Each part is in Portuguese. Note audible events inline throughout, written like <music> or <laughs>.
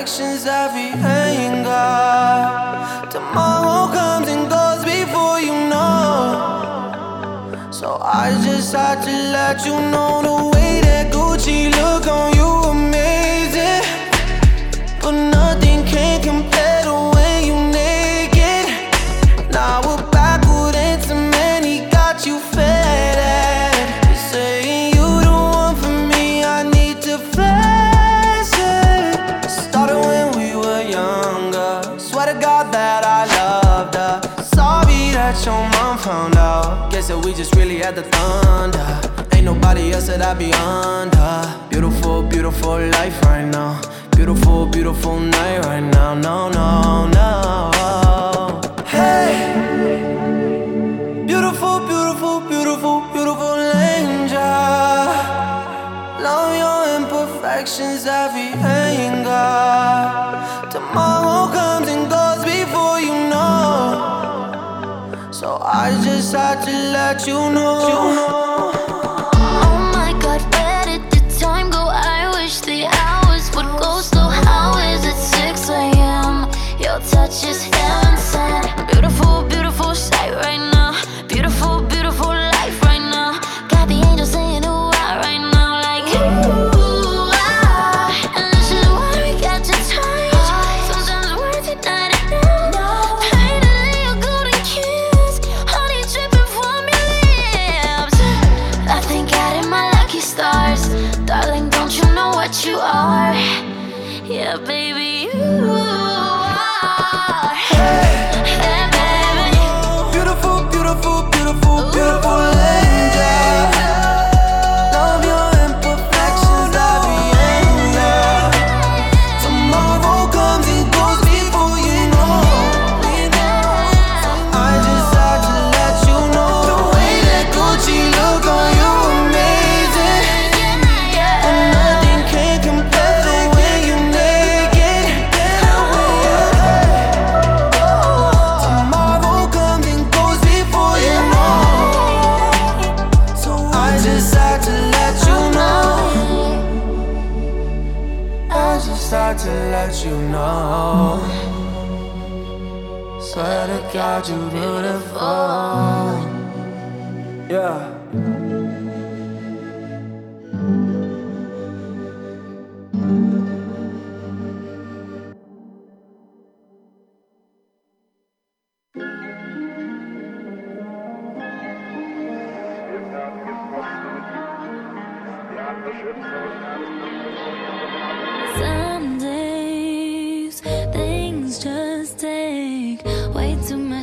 directions every anger. Tomorrow comes and goes before you know. So I just had to let you know the way that Gucci look on at the thunder. Ain't nobody else that I be under. Beautiful, beautiful life right now. Beautiful, beautiful night right now. No, no, no. Hey, beautiful, beautiful, beautiful, beautiful angel. Love your imperfections, every anger. I just had to let you know. Oh my god, where did the time go? I wish the hours would go slow. How is it 6 a.m.? Your touch is heaven sent. Beautiful, beautiful sight right now.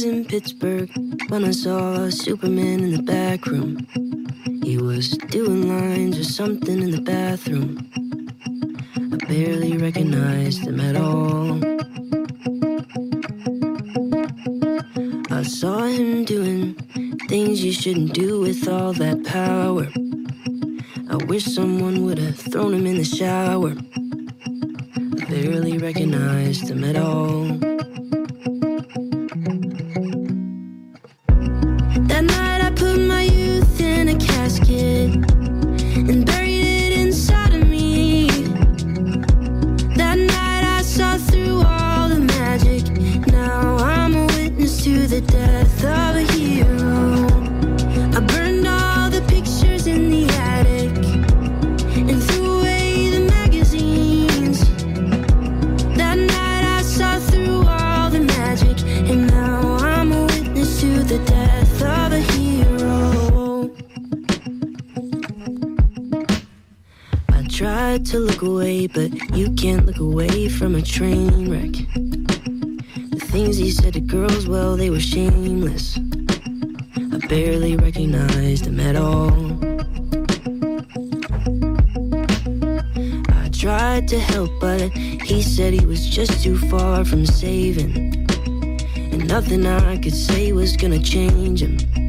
Pittsburgh when I saw Superman in the back room. He was doing lines or something in the bathroom. I barely recognized him at all. I saw him doing things you shouldn't do with all that power. I wish someone would have thrown him in the shower. I barely recognized him at all. Away from a train wreck. The things he said to girls, well, they were shameless. I barely recognized him at all. I tried to help, but he said he was just too far from saving. And nothing I could say was gonna change him.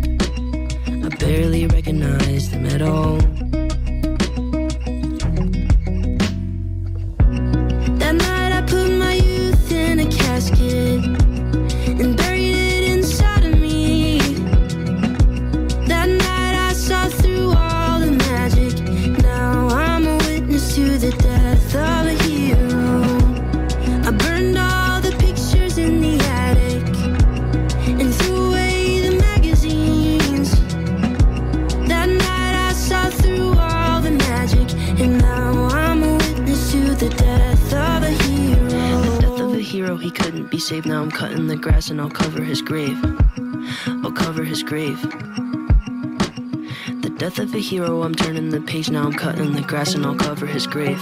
Of a hero, I'm turning the page. Now I'm cutting the grass and I'll cover his grave.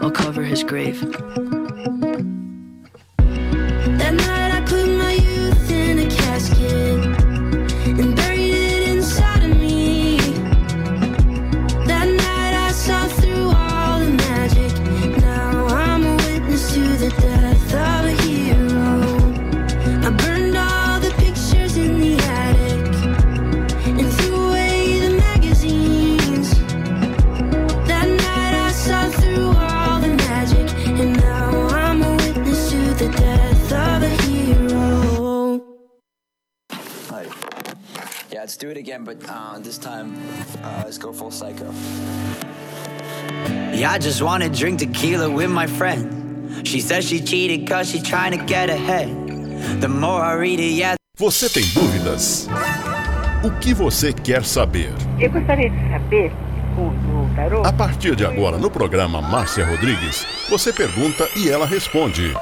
I'll cover his grave. Do it again, but uh, this time, uh, let's go full psycho. Yeah, I just wanna drink tequila with my friend. She says she cheated cause she trying to get ahead. The more I read it, yeah. Você tem dúvidas? O que você quer saber? Eu gostaria de saber, o do tarô, A partir de agora, no programa Márcia Rodrigues, você pergunta e ela responde.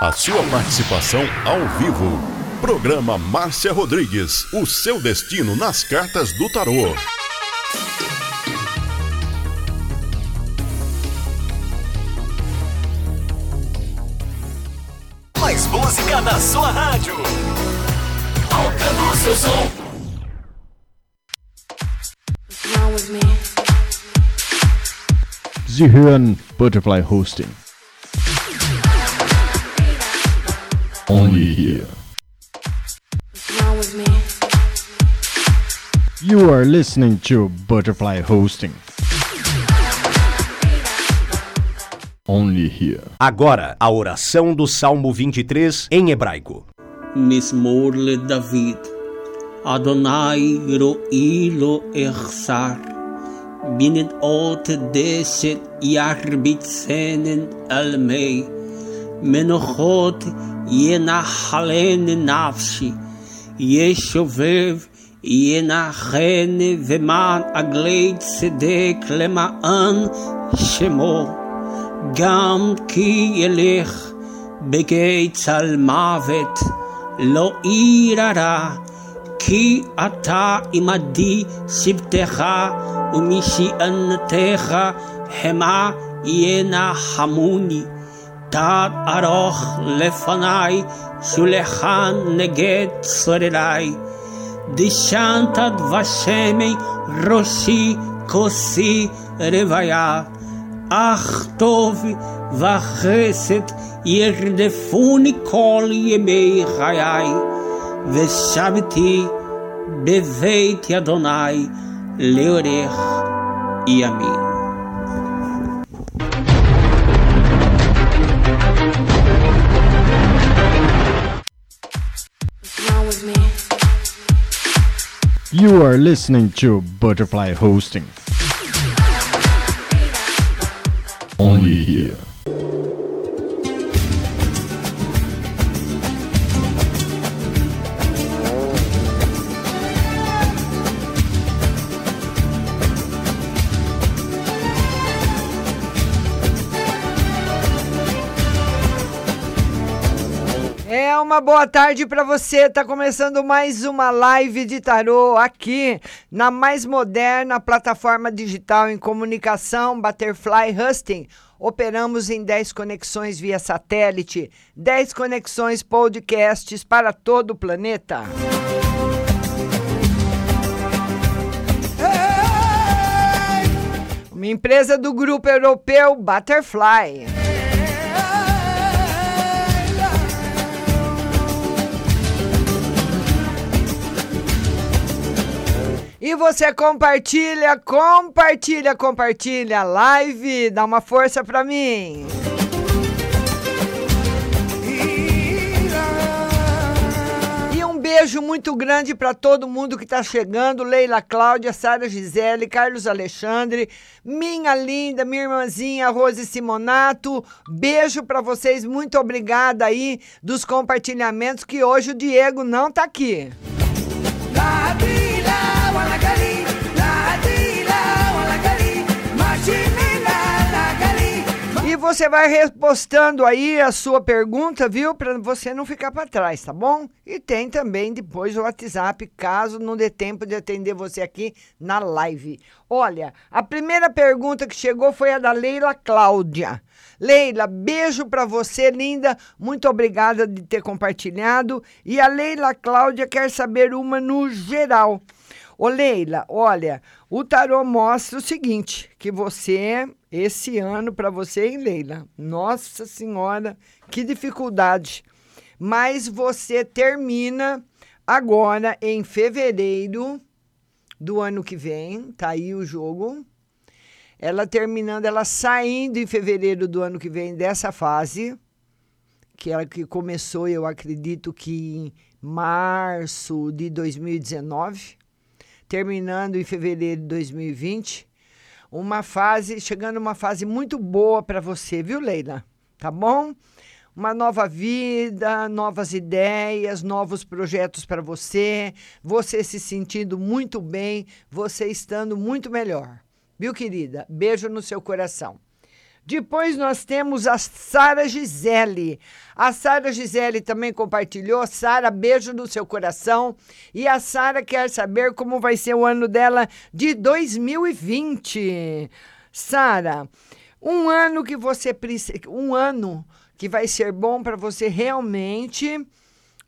A sua participação ao vivo. Programa Márcia Rodrigues, o seu destino nas cartas do tarô. Mais música na sua rádio. Alcançou seu som. Hören Butterfly Hosting. Only here. You are listening to Butterfly Hosting. Only here. Agora, a oração do Salmo 23 em hebraico. Mismor le David. Adonai ro'i lo echsar. Binet ot deset yarbit senen almei. Menochot yenachalen nafshi. Yeshuveh ינחן ומען עגלי צדק למען שמו. גם כי ילך בגיא צל מוות, לא ירא כי אתה עמדי שבטך ומשענתך המה ינחמוני. Tad aroch lefanai, shulechan neged sorerai. Dishantad vashemei roshi kosi revaya. Ach tov vachesed yerdefuni kol yemei chayai. Veshabiti beveit Adonai leorech yamin. You are listening to Butterfly Hosting. Only here. Uma boa tarde para você. Tá começando mais uma live de tarô aqui na mais moderna plataforma digital em comunicação Butterfly Husting. Operamos em 10 conexões via satélite, 10 conexões podcasts para todo o planeta. Uma empresa do grupo europeu Butterfly. E você compartilha, compartilha, compartilha live, dá uma força pra mim. E um beijo muito grande para todo mundo que tá chegando, Leila Cláudia, Sara Gisele, Carlos Alexandre, minha linda, minha irmãzinha Rose Simonato. Beijo para vocês, muito obrigada aí dos compartilhamentos que hoje o Diego não tá aqui. E você vai repostando aí a sua pergunta, viu? Para você não ficar para trás, tá bom? E tem também depois o WhatsApp, caso não dê tempo de atender você aqui na live. Olha, a primeira pergunta que chegou foi a da Leila Cláudia. Leila, beijo para você, linda. Muito obrigada de ter compartilhado. E a Leila Cláudia quer saber uma no geral. Ô Leila, olha, o tarô mostra o seguinte, que você esse ano para você, hein, Leila? Nossa Senhora, que dificuldade. Mas você termina agora em fevereiro do ano que vem, tá aí o jogo. Ela terminando, ela saindo em fevereiro do ano que vem dessa fase, que ela que começou, eu acredito que em março de 2019, terminando em fevereiro de 2020 uma fase, chegando uma fase muito boa para você, viu, Leila? Tá bom? Uma nova vida, novas ideias, novos projetos para você, você se sentindo muito bem, você estando muito melhor. Viu, querida? Beijo no seu coração. Depois nós temos a Sara Gisele. A Sara Gisele também compartilhou. Sara, beijo no seu coração. E a Sara quer saber como vai ser o ano dela de 2020. Sara, um ano que você precisa, um ano que vai ser bom para você realmente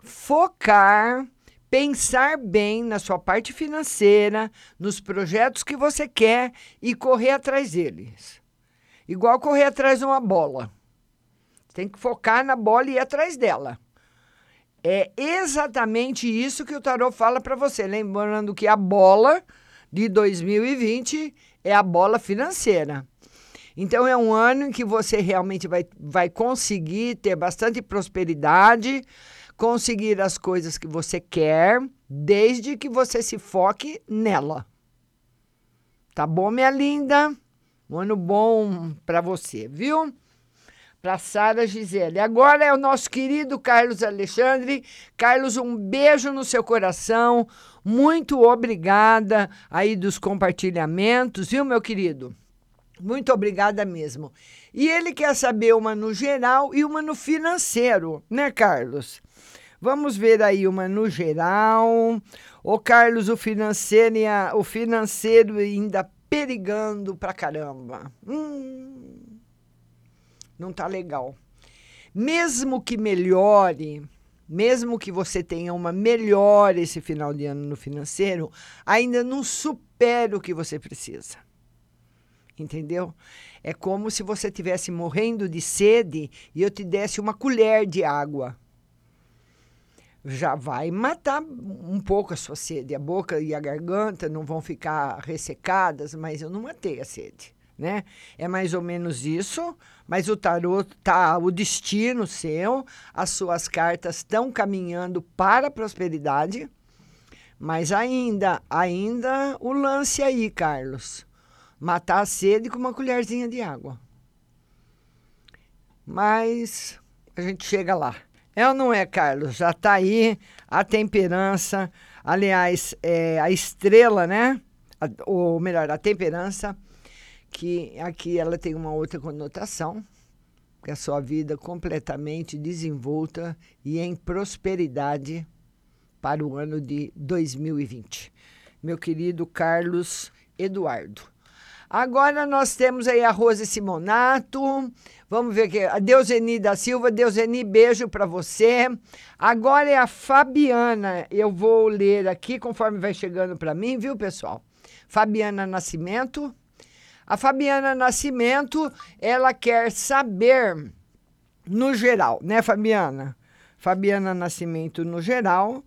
focar, pensar bem na sua parte financeira, nos projetos que você quer e correr atrás deles. Igual correr atrás de uma bola. Tem que focar na bola e ir atrás dela. É exatamente isso que o tarot fala para você. Lembrando que a bola de 2020 é a bola financeira. Então, é um ano em que você realmente vai, vai conseguir ter bastante prosperidade, conseguir as coisas que você quer, desde que você se foque nela. Tá bom, minha linda? Um ano bom para você, viu? Para Sara Gisele. Agora é o nosso querido Carlos Alexandre. Carlos, um beijo no seu coração. Muito obrigada aí dos compartilhamentos, viu, meu querido? Muito obrigada mesmo. E ele quer saber uma no geral e uma no financeiro, né, Carlos? Vamos ver aí uma no geral. Ô, Carlos, o financeiro, o financeiro ainda perigando pra caramba. Hum, não tá legal. Mesmo que melhore, mesmo que você tenha uma melhora esse final de ano no financeiro, ainda não supera o que você precisa. Entendeu? É como se você estivesse morrendo de sede e eu te desse uma colher de água. Já vai matar um pouco a sua sede. A boca e a garganta não vão ficar ressecadas, mas eu não matei a sede. Né? É mais ou menos isso, mas o tarô tá o destino seu, as suas cartas estão caminhando para a prosperidade, mas ainda, ainda o lance aí, Carlos matar a sede com uma colherzinha de água. Mas a gente chega lá. É ou não é, Carlos? Já está aí a temperança, aliás, é, a estrela, né? A, ou melhor, a temperança, que aqui ela tem uma outra conotação, que a sua vida completamente desenvolta e em prosperidade para o ano de 2020. Meu querido Carlos Eduardo. Agora nós temos aí a Rose Simonato. Vamos ver aqui. A Deuseni da Silva. Deuseni, beijo para você. Agora é a Fabiana. Eu vou ler aqui conforme vai chegando para mim, viu, pessoal? Fabiana Nascimento. A Fabiana Nascimento, ela quer saber no geral, né, Fabiana? Fabiana Nascimento no geral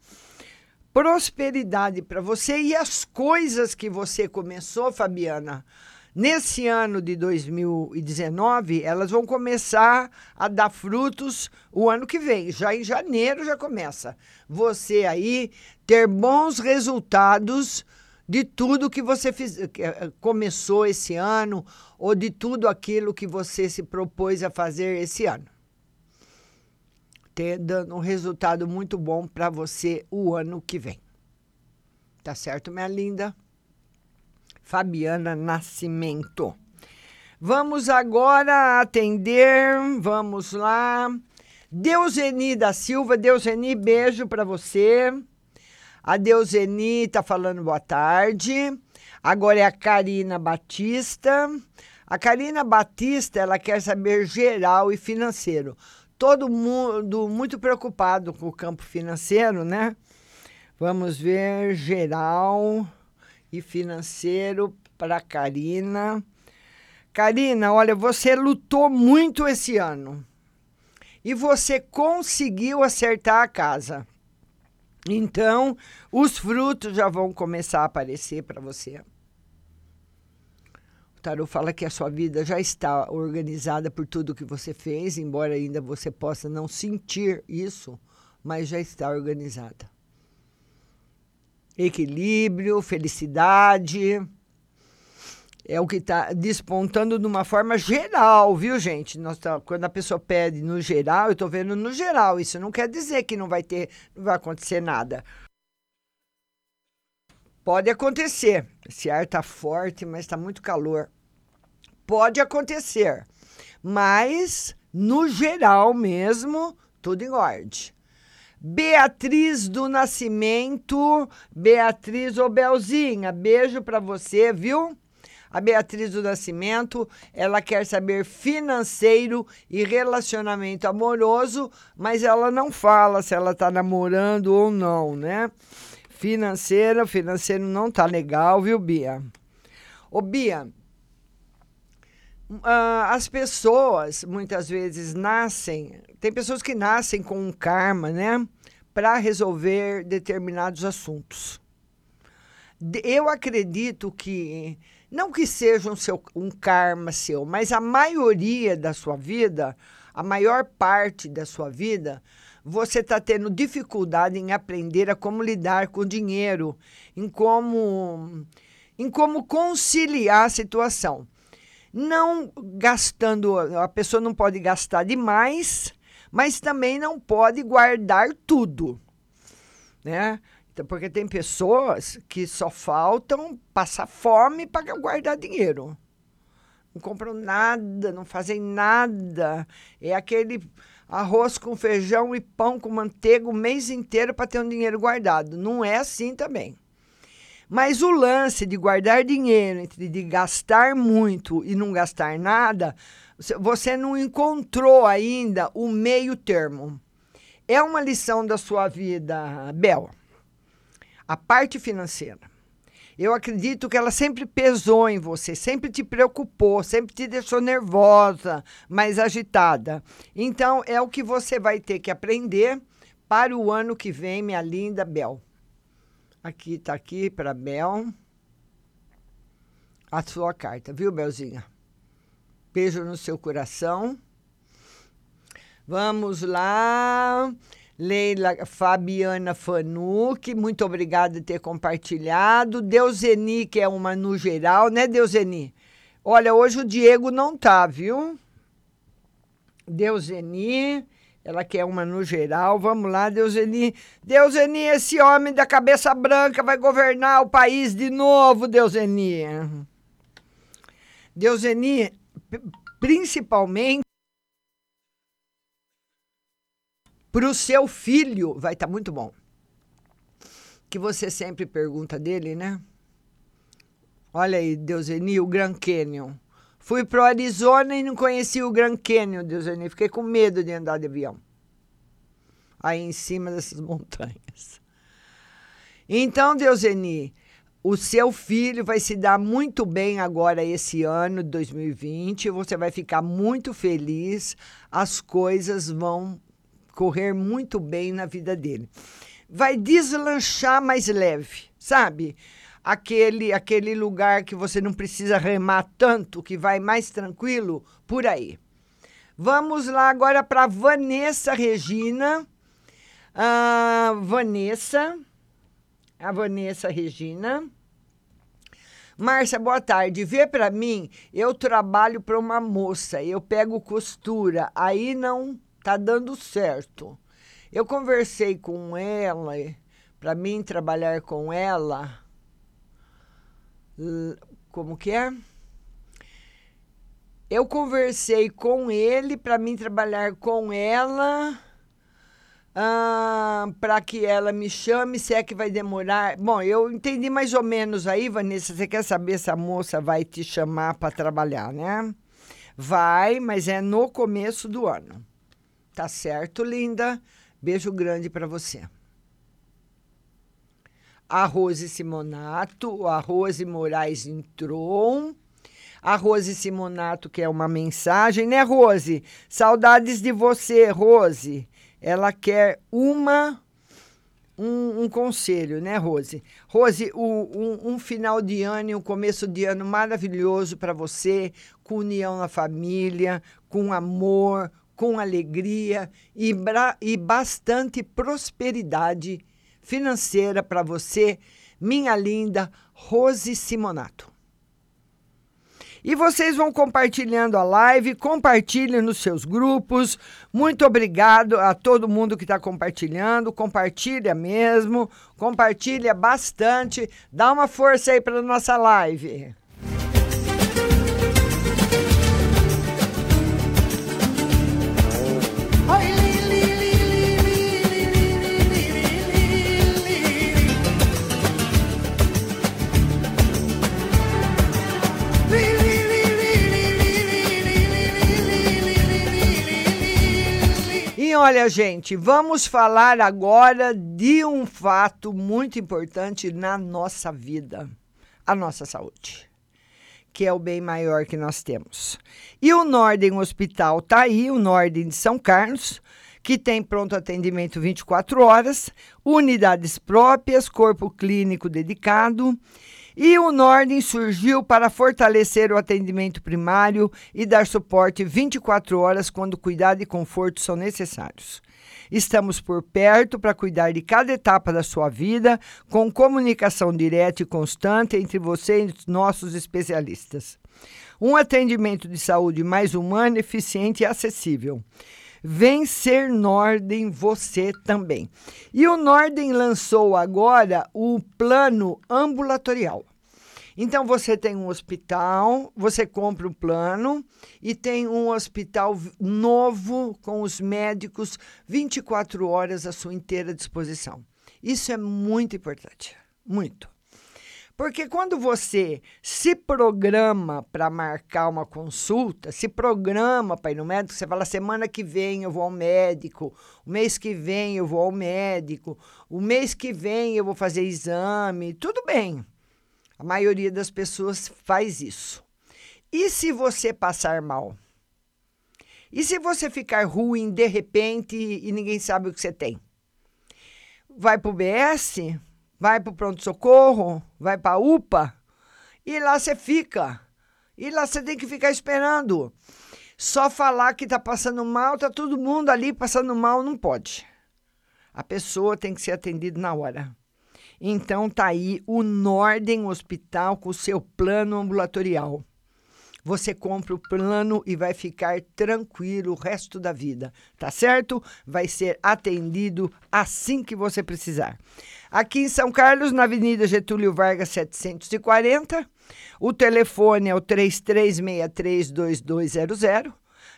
prosperidade para você e as coisas que você começou, Fabiana, Nesse ano de 2019, elas vão começar a dar frutos o ano que vem. Já em janeiro já começa. Você aí ter bons resultados de tudo que você fiz, eh, começou esse ano ou de tudo aquilo que você se propôs a fazer esse ano. Ter dando um resultado muito bom para você o ano que vem. Tá certo, minha linda? Fabiana Nascimento. Vamos agora atender, vamos lá. Deuseni da Silva, Deuseni, beijo para você. A Deuseni está falando boa tarde. Agora é a Karina Batista. A Karina Batista, ela quer saber geral e financeiro. Todo mundo muito preocupado com o campo financeiro, né? Vamos ver geral e financeiro para Karina. Karina, olha, você lutou muito esse ano e você conseguiu acertar a casa. Então, os frutos já vão começar a aparecer para você. O tarot fala que a sua vida já está organizada por tudo que você fez, embora ainda você possa não sentir isso, mas já está organizada equilíbrio, felicidade. É o que está despontando de uma forma geral, viu, gente? Nós tá, quando a pessoa pede no geral, eu estou vendo no geral. Isso não quer dizer que não vai ter, não vai acontecer nada. Pode acontecer. Esse ar está forte, mas está muito calor. Pode acontecer. Mas, no geral mesmo, tudo em ordem. Beatriz do Nascimento, Beatriz Obelzinha, beijo para você, viu? A Beatriz do Nascimento, ela quer saber financeiro e relacionamento amoroso, mas ela não fala se ela tá namorando ou não, né? Financeira, financeiro não tá legal, viu, Bia? Ô, Bia, uh, as pessoas muitas vezes nascem tem pessoas que nascem com um karma, né? Para resolver determinados assuntos. Eu acredito que, não que seja um, seu, um karma seu, mas a maioria da sua vida, a maior parte da sua vida, você está tendo dificuldade em aprender a como lidar com o dinheiro, em como, em como conciliar a situação. Não gastando, a pessoa não pode gastar demais mas também não pode guardar tudo, né? Então, porque tem pessoas que só faltam passar fome para guardar dinheiro. Não compram nada, não fazem nada. É aquele arroz com feijão e pão com manteiga o mês inteiro para ter um dinheiro guardado. Não é assim também. Mas o lance de guardar dinheiro, de gastar muito e não gastar nada, você- não encontrou ainda o meio termo. É uma lição da sua vida, Bel. A parte financeira. Eu acredito que ela sempre pesou em você, sempre te preocupou, sempre te deixou nervosa, mais agitada. Então, é o que você vai ter que aprender para o ano que vem, minha linda Bel. Aqui, tá aqui para Bel. A sua carta, viu, Belzinha? Beijo no seu coração. Vamos lá. Leila Fabiana Fanuc, muito obrigada por ter compartilhado. Deuseni, que é uma no geral, né, Deuseni? Olha, hoje o Diego não tá, viu? Deuseni, ela quer uma no geral. Vamos lá, Deuseni. Deuseni, esse homem da cabeça branca vai governar o país de novo, Deuseni. Deuseni, principalmente para o seu filho, vai estar muito bom. Que você sempre pergunta dele, né? Olha aí, Deuseni, o Grand Canyon. Fui pro Arizona e não conheci o Grand Canyon, Deuseni. Fiquei com medo de andar de avião. Aí em cima dessas <laughs> montanhas. Então, Deuseni, o seu filho vai se dar muito bem agora esse ano, 2020. Você vai ficar muito feliz. As coisas vão correr muito bem na vida dele. Vai deslanchar mais leve, sabe? Aquele, aquele lugar que você não precisa remar tanto, que vai mais tranquilo, por aí. Vamos lá agora para Vanessa Regina. Ah, Vanessa. A Vanessa Regina. Márcia, boa tarde. Vê para mim, eu trabalho para uma moça, eu pego costura, aí não tá dando certo. Eu conversei com ela, para mim trabalhar com ela, como que é? Eu conversei com ele para mim trabalhar com ela, para que ela me chame, se é que vai demorar. Bom, eu entendi mais ou menos aí, Vanessa. Você quer saber se a moça vai te chamar para trabalhar, né? Vai, mas é no começo do ano. Tá certo, linda? Beijo grande para você. A Rose Simonato, a Rose Moraes entrou. A Rose Simonato quer uma mensagem, né, Rose? Saudades de você, Rose. Ela quer uma um, um conselho, né, Rose? Rose, o- um, um final de ano e um começo de ano maravilhoso para você, com união na família, com amor, com alegria e, e bastante prosperidade financeira para você, minha linda Rose Simonato. E vocês vão compartilhando a live, compartilhem nos seus grupos. Muito obrigado a todo mundo que está compartilhando. Compartilha mesmo, compartilha bastante. Dá uma força aí para nossa live. Olha, gente, vamos falar agora de um fato muito importante na nossa vida, a nossa saúde, que é o bem maior que nós temos. E o Norden Hospital tá aí, o Norden de São Carlos, que tem pronto atendimento 24 horas, unidades próprias, corpo clínico dedicado. E o Norden surgiu para fortalecer o atendimento primário e dar suporte 24 horas quando cuidado e conforto são necessários. Estamos por perto para cuidar de cada etapa da sua vida, com comunicação direta e constante entre você e nossos especialistas. Um atendimento de saúde mais humano, eficiente e acessível. Vem ser Norden você também. E o Norden lançou agora o plano ambulatorial. Então você tem um hospital, você compra um plano e tem um hospital novo com os médicos 24 horas à sua inteira disposição. Isso é muito importante, muito. Porque quando você se programa para marcar uma consulta, se programa para ir no médico, você fala: semana que vem eu vou ao médico, o mês que vem eu vou ao médico, o mês que vem eu vou fazer exame, tudo bem. A maioria das pessoas faz isso. E se você passar mal? E se você ficar ruim de repente e ninguém sabe o que você tem? Vai para o BS? Vai para o pronto-socorro? Vai para a UPA? E lá você fica. E lá você tem que ficar esperando. Só falar que está passando mal, tá todo mundo ali passando mal, não pode. A pessoa tem que ser atendida na hora. Então tá aí o Norden Hospital com o seu plano ambulatorial. Você compra o plano e vai ficar tranquilo o resto da vida, tá certo? Vai ser atendido assim que você precisar. Aqui em São Carlos, na Avenida Getúlio Vargas 740, o telefone é o 33632200.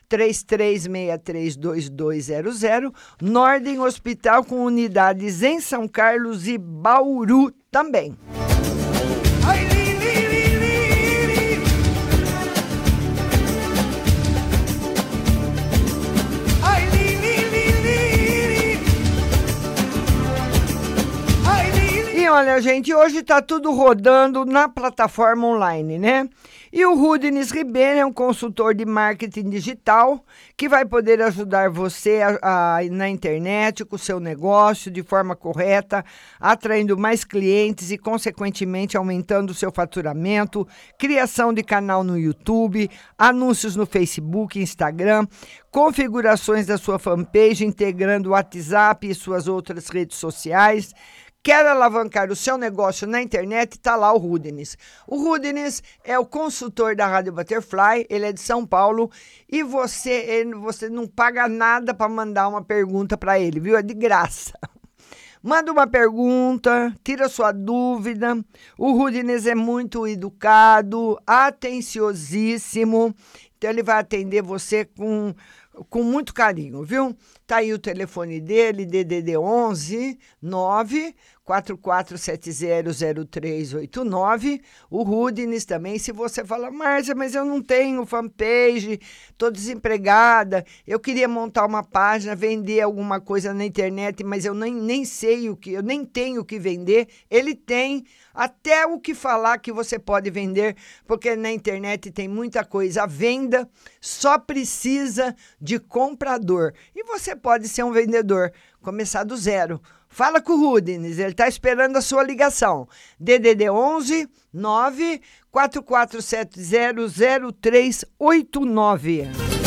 33632200, Norden Hospital com unidades em São Carlos e Bauru também. E olha, gente, hoje está tudo rodando na plataforma online, né? E o Rudines Ribeiro é um consultor de marketing digital que vai poder ajudar você a, a, na internet com o seu negócio de forma correta, atraindo mais clientes e, consequentemente, aumentando o seu faturamento, criação de canal no YouTube, anúncios no Facebook, Instagram, configurações da sua fanpage, integrando o WhatsApp e suas outras redes sociais Quer alavancar o seu negócio na internet? Está lá o Rudines. O Rudines é o consultor da Rádio Butterfly, ele é de São Paulo e você, ele, você não paga nada para mandar uma pergunta para ele, viu? É de graça. <laughs> Manda uma pergunta, tira sua dúvida. O Rudines é muito educado, atenciosíssimo. Então ele vai atender você com com muito carinho, viu? Tá aí o telefone dele, DDD 11 9 44700389. O Rudines também. Se você fala, Márcia, mas eu não tenho fanpage, estou desempregada, eu queria montar uma página, vender alguma coisa na internet, mas eu nem, nem sei o que, eu nem tenho o que vender. Ele tem até o que falar que você pode vender, porque na internet tem muita coisa à venda, só precisa de comprador. E você pode ser um vendedor, começar do zero. Fala com o Rudines, ele está esperando a sua ligação. DDD 11 9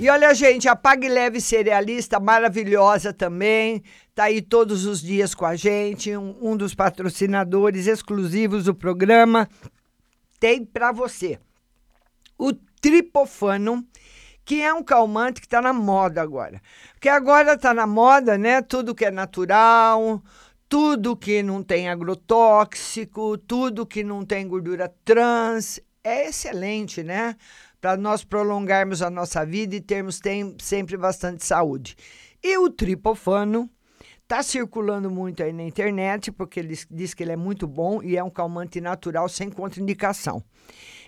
E olha, gente, a Pague Leve Cerealista, maravilhosa também, tá aí todos os dias com a gente, um, um dos patrocinadores exclusivos do programa. Tem para você o Tripofano, que é um calmante que está na moda agora. Porque agora está na moda, né? Tudo que é natural, tudo que não tem agrotóxico, tudo que não tem gordura trans, é excelente, né? Para nós prolongarmos a nossa vida e termos tem, sempre bastante saúde. E o tripofano está circulando muito aí na internet, porque ele diz que ele é muito bom e é um calmante natural sem contraindicação.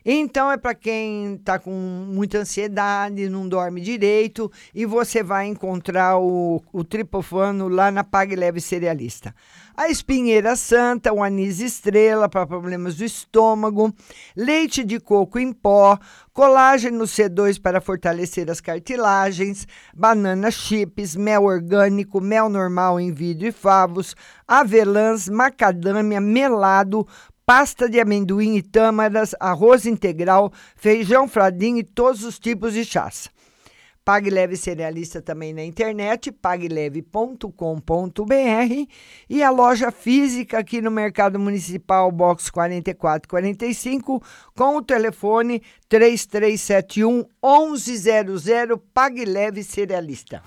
Então é para quem está com muita ansiedade, não dorme direito e você vai encontrar o, o tripofano lá na Pague Leve Cerealista a espinheira santa, o anis estrela para problemas do estômago, leite de coco em pó, colágeno C2 para fortalecer as cartilagens, banana chips, mel orgânico, mel normal em vidro e favos, avelãs, macadâmia, melado, pasta de amendoim e tâmaras, arroz integral, feijão fradinho e todos os tipos de chás. Pague Leve Cerealista também na internet, pagleve.com.br e a loja física aqui no Mercado Municipal, box 4445, com o telefone 3371 1100, Pague Leve Cerealista.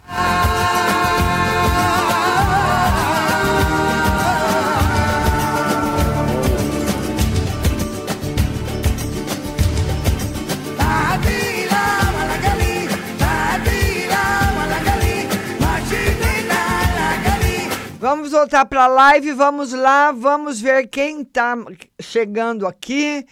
Vamos voltar para a live, vamos lá, vamos ver quem está chegando aqui.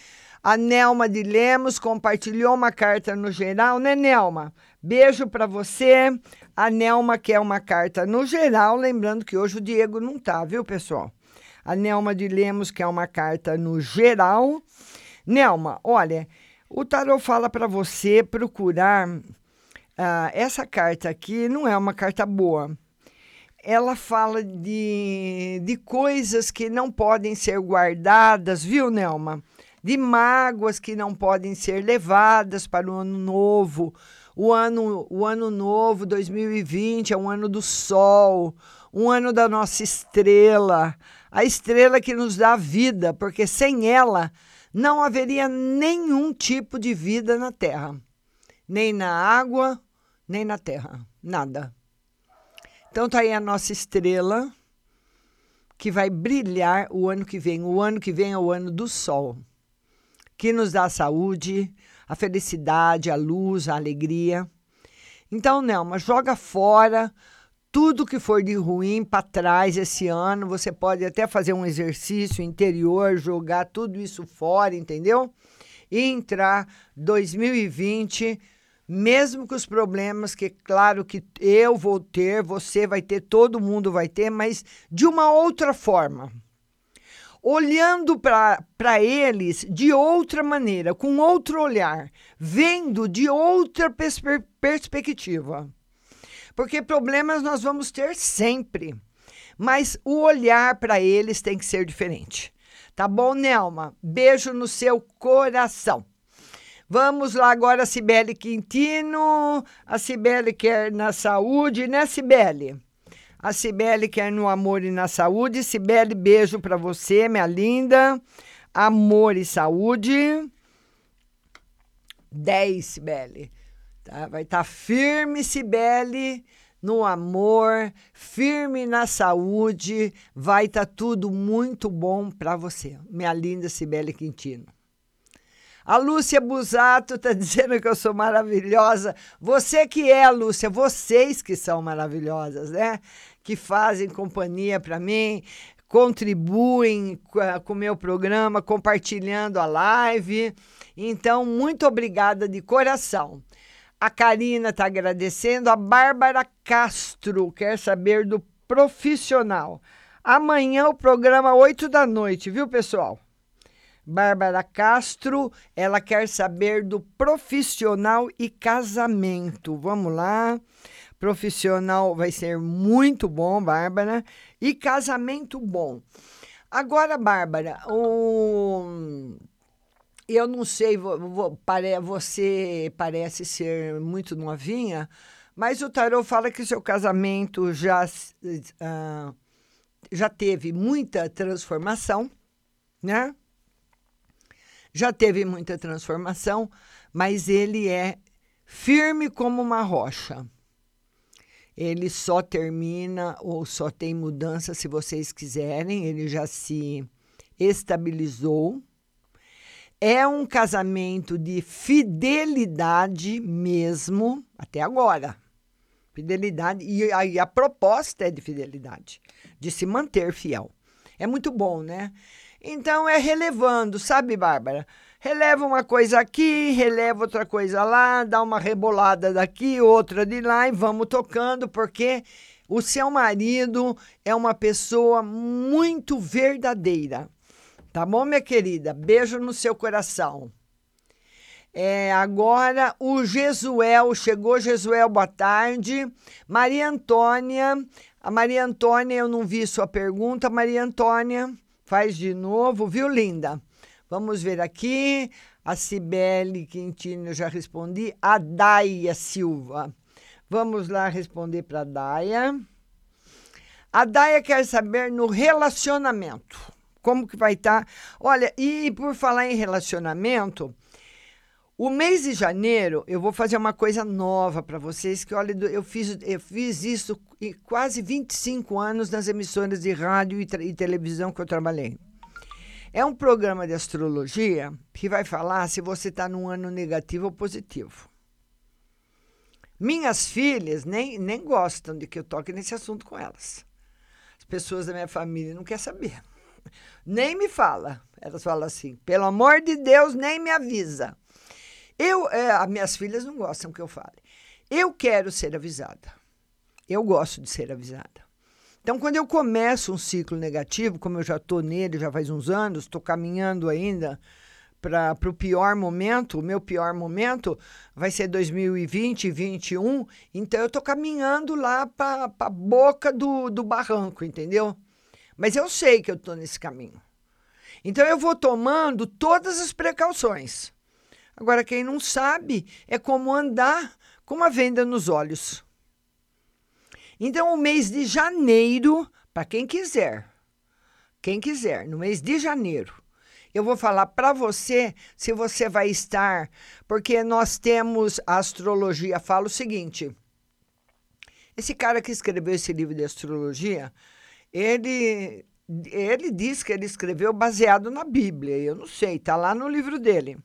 A Nelma de Lemos compartilhou uma carta no geral, né, Nelma? Beijo para você. A Nelma quer uma carta no geral, lembrando que hoje o Diego não tá, viu, pessoal? A Nelma de Lemos quer uma carta no geral. Nelma, olha, o tarot fala para você procurar. Uh, essa carta aqui não é uma carta boa. Ela fala de, de coisas que não podem ser guardadas, viu, Nelma? De mágoas que não podem ser levadas para o ano novo. O ano, o ano novo, 2020, é um ano do sol, um ano da nossa estrela, a estrela que nos dá vida, porque sem ela não haveria nenhum tipo de vida na Terra, nem na água, nem na Terra, nada. Então tá aí a nossa estrela que vai brilhar o ano que vem. O ano que vem é o ano do sol, que nos dá saúde, a felicidade, a luz, a alegria. Então, Nelma, joga fora tudo que for de ruim para trás esse ano. Você pode até fazer um exercício interior, jogar tudo isso fora, entendeu? E entrar 2020, mesmo com os problemas que, claro, que eu vou ter, você vai ter, todo mundo vai ter, mas de uma outra forma olhando para eles de outra maneira, com outro olhar, vendo de outra perspe perspectiva. Porque problemas nós vamos ter sempre, mas o olhar para eles tem que ser diferente. Tá bom, Nelma? Beijo no seu coração. Vamos lá agora, Cibele Quintino. A Cibele quer na saúde, né, Cibele? A Cibele quer no amor e na saúde. Cibele, beijo para você, minha linda. Amor e saúde. 10, Cibele. Tá? Vai estar tá firme, Cibele, no amor, firme na saúde. Vai estar tá tudo muito bom para você, minha linda Cibele Quintino. A Lúcia Busato está <laughs> dizendo que eu sou maravilhosa. Você que é, Lúcia, vocês que são maravilhosas, né? que fazem companhia para mim, contribuem com o meu programa, compartilhando a live. Então, muito obrigada de coração. A Karina está agradecendo. A Bárbara Castro quer saber do profissional. Amanhã o programa 8 da noite, viu, pessoal? Bárbara Castro, ela quer saber do profissional e casamento. Vamos lá. Profissional vai ser muito bom, Bárbara. E casamento bom. Agora, Bárbara, um, eu não sei, você parece ser muito novinha, mas o tarot fala que seu casamento já, uh, já teve muita transformação, né? Já teve muita transformação, mas ele é firme como uma rocha ele só termina ou só tem mudança se vocês quiserem, ele já se estabilizou. É um casamento de fidelidade mesmo, até agora. Fidelidade, e a, a proposta é de fidelidade, de se manter fiel. É muito bom, né? Então é relevando, sabe, Bárbara? releva uma coisa aqui, releva outra coisa lá, dá uma rebolada daqui, outra de lá e vamos tocando, porque o seu marido é uma pessoa muito verdadeira. Tá bom, minha querida? Beijo no seu coração. É, agora o Jesuel, chegou Jesuel, boa tarde. Maria Antônia, a Maria Antônia, eu não vi sua pergunta, Maria Antônia, faz de novo, viu, linda? Vamos ver aqui. A Cibele Quintino, eu já respondi. A Daia Silva. Vamos lá responder para a Daia. A Daia quer saber no relacionamento. Como que vai estar? Tá? Olha, e por falar em relacionamento, o mês de janeiro eu vou fazer uma coisa nova para vocês, que olha, eu fiz, eu fiz isso quase 25 anos nas emissoras de rádio e, e televisão que eu trabalhei. É um programa de astrologia que vai falar se você está num ano negativo ou positivo. Minhas filhas nem, nem gostam de que eu toque nesse assunto com elas. pessoas da minha família não quer saber. Nem me fala. Elas falam assim: pelo amor de Deus, nem me avisa. Eu, é, as minhas filhas não gostam que eu fale. Eu quero ser avisada. Eu gosto de ser avisada. Então, quando eu começo um ciclo negativo, como eu já estou nele já faz uns anos, estou caminhando ainda para o pior momento, o meu pior momento vai ser 2020 e 2021, então eu estou caminhando lá para a boca do, do barranco, entendeu? Mas eu sei que eu estou nesse caminho. Então eu vou tomando todas as precauções. Agora, quem não sabe é como andar com uma venda nos olhos. Então, o mês de janeiro, para quem quiser, quem quiser, no mês de janeiro, eu vou falar para você se você vai estar, porque nós temos a astrologia fala o seguinte. Esse cara que escreveu esse livro de astrologia, ele ele diz que ele escreveu baseado na Bíblia. Eu não sei, está lá no livro dele.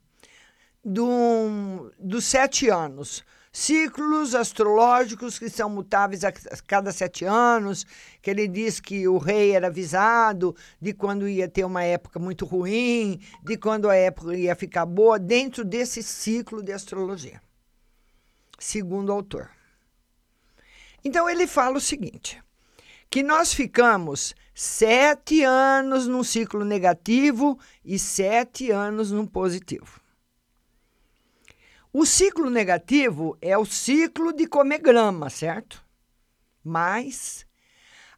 Do, dos sete anos ciclos astrológicos que são mutáveis a cada sete anos, que ele diz que o rei era avisado de quando ia ter uma época muito ruim, de quando a época ia ficar boa, dentro desse ciclo de astrologia, segundo o autor. Então ele fala o seguinte: que nós ficamos sete anos num ciclo negativo e sete anos num positivo. O ciclo negativo é o ciclo de comer grama, certo? Mas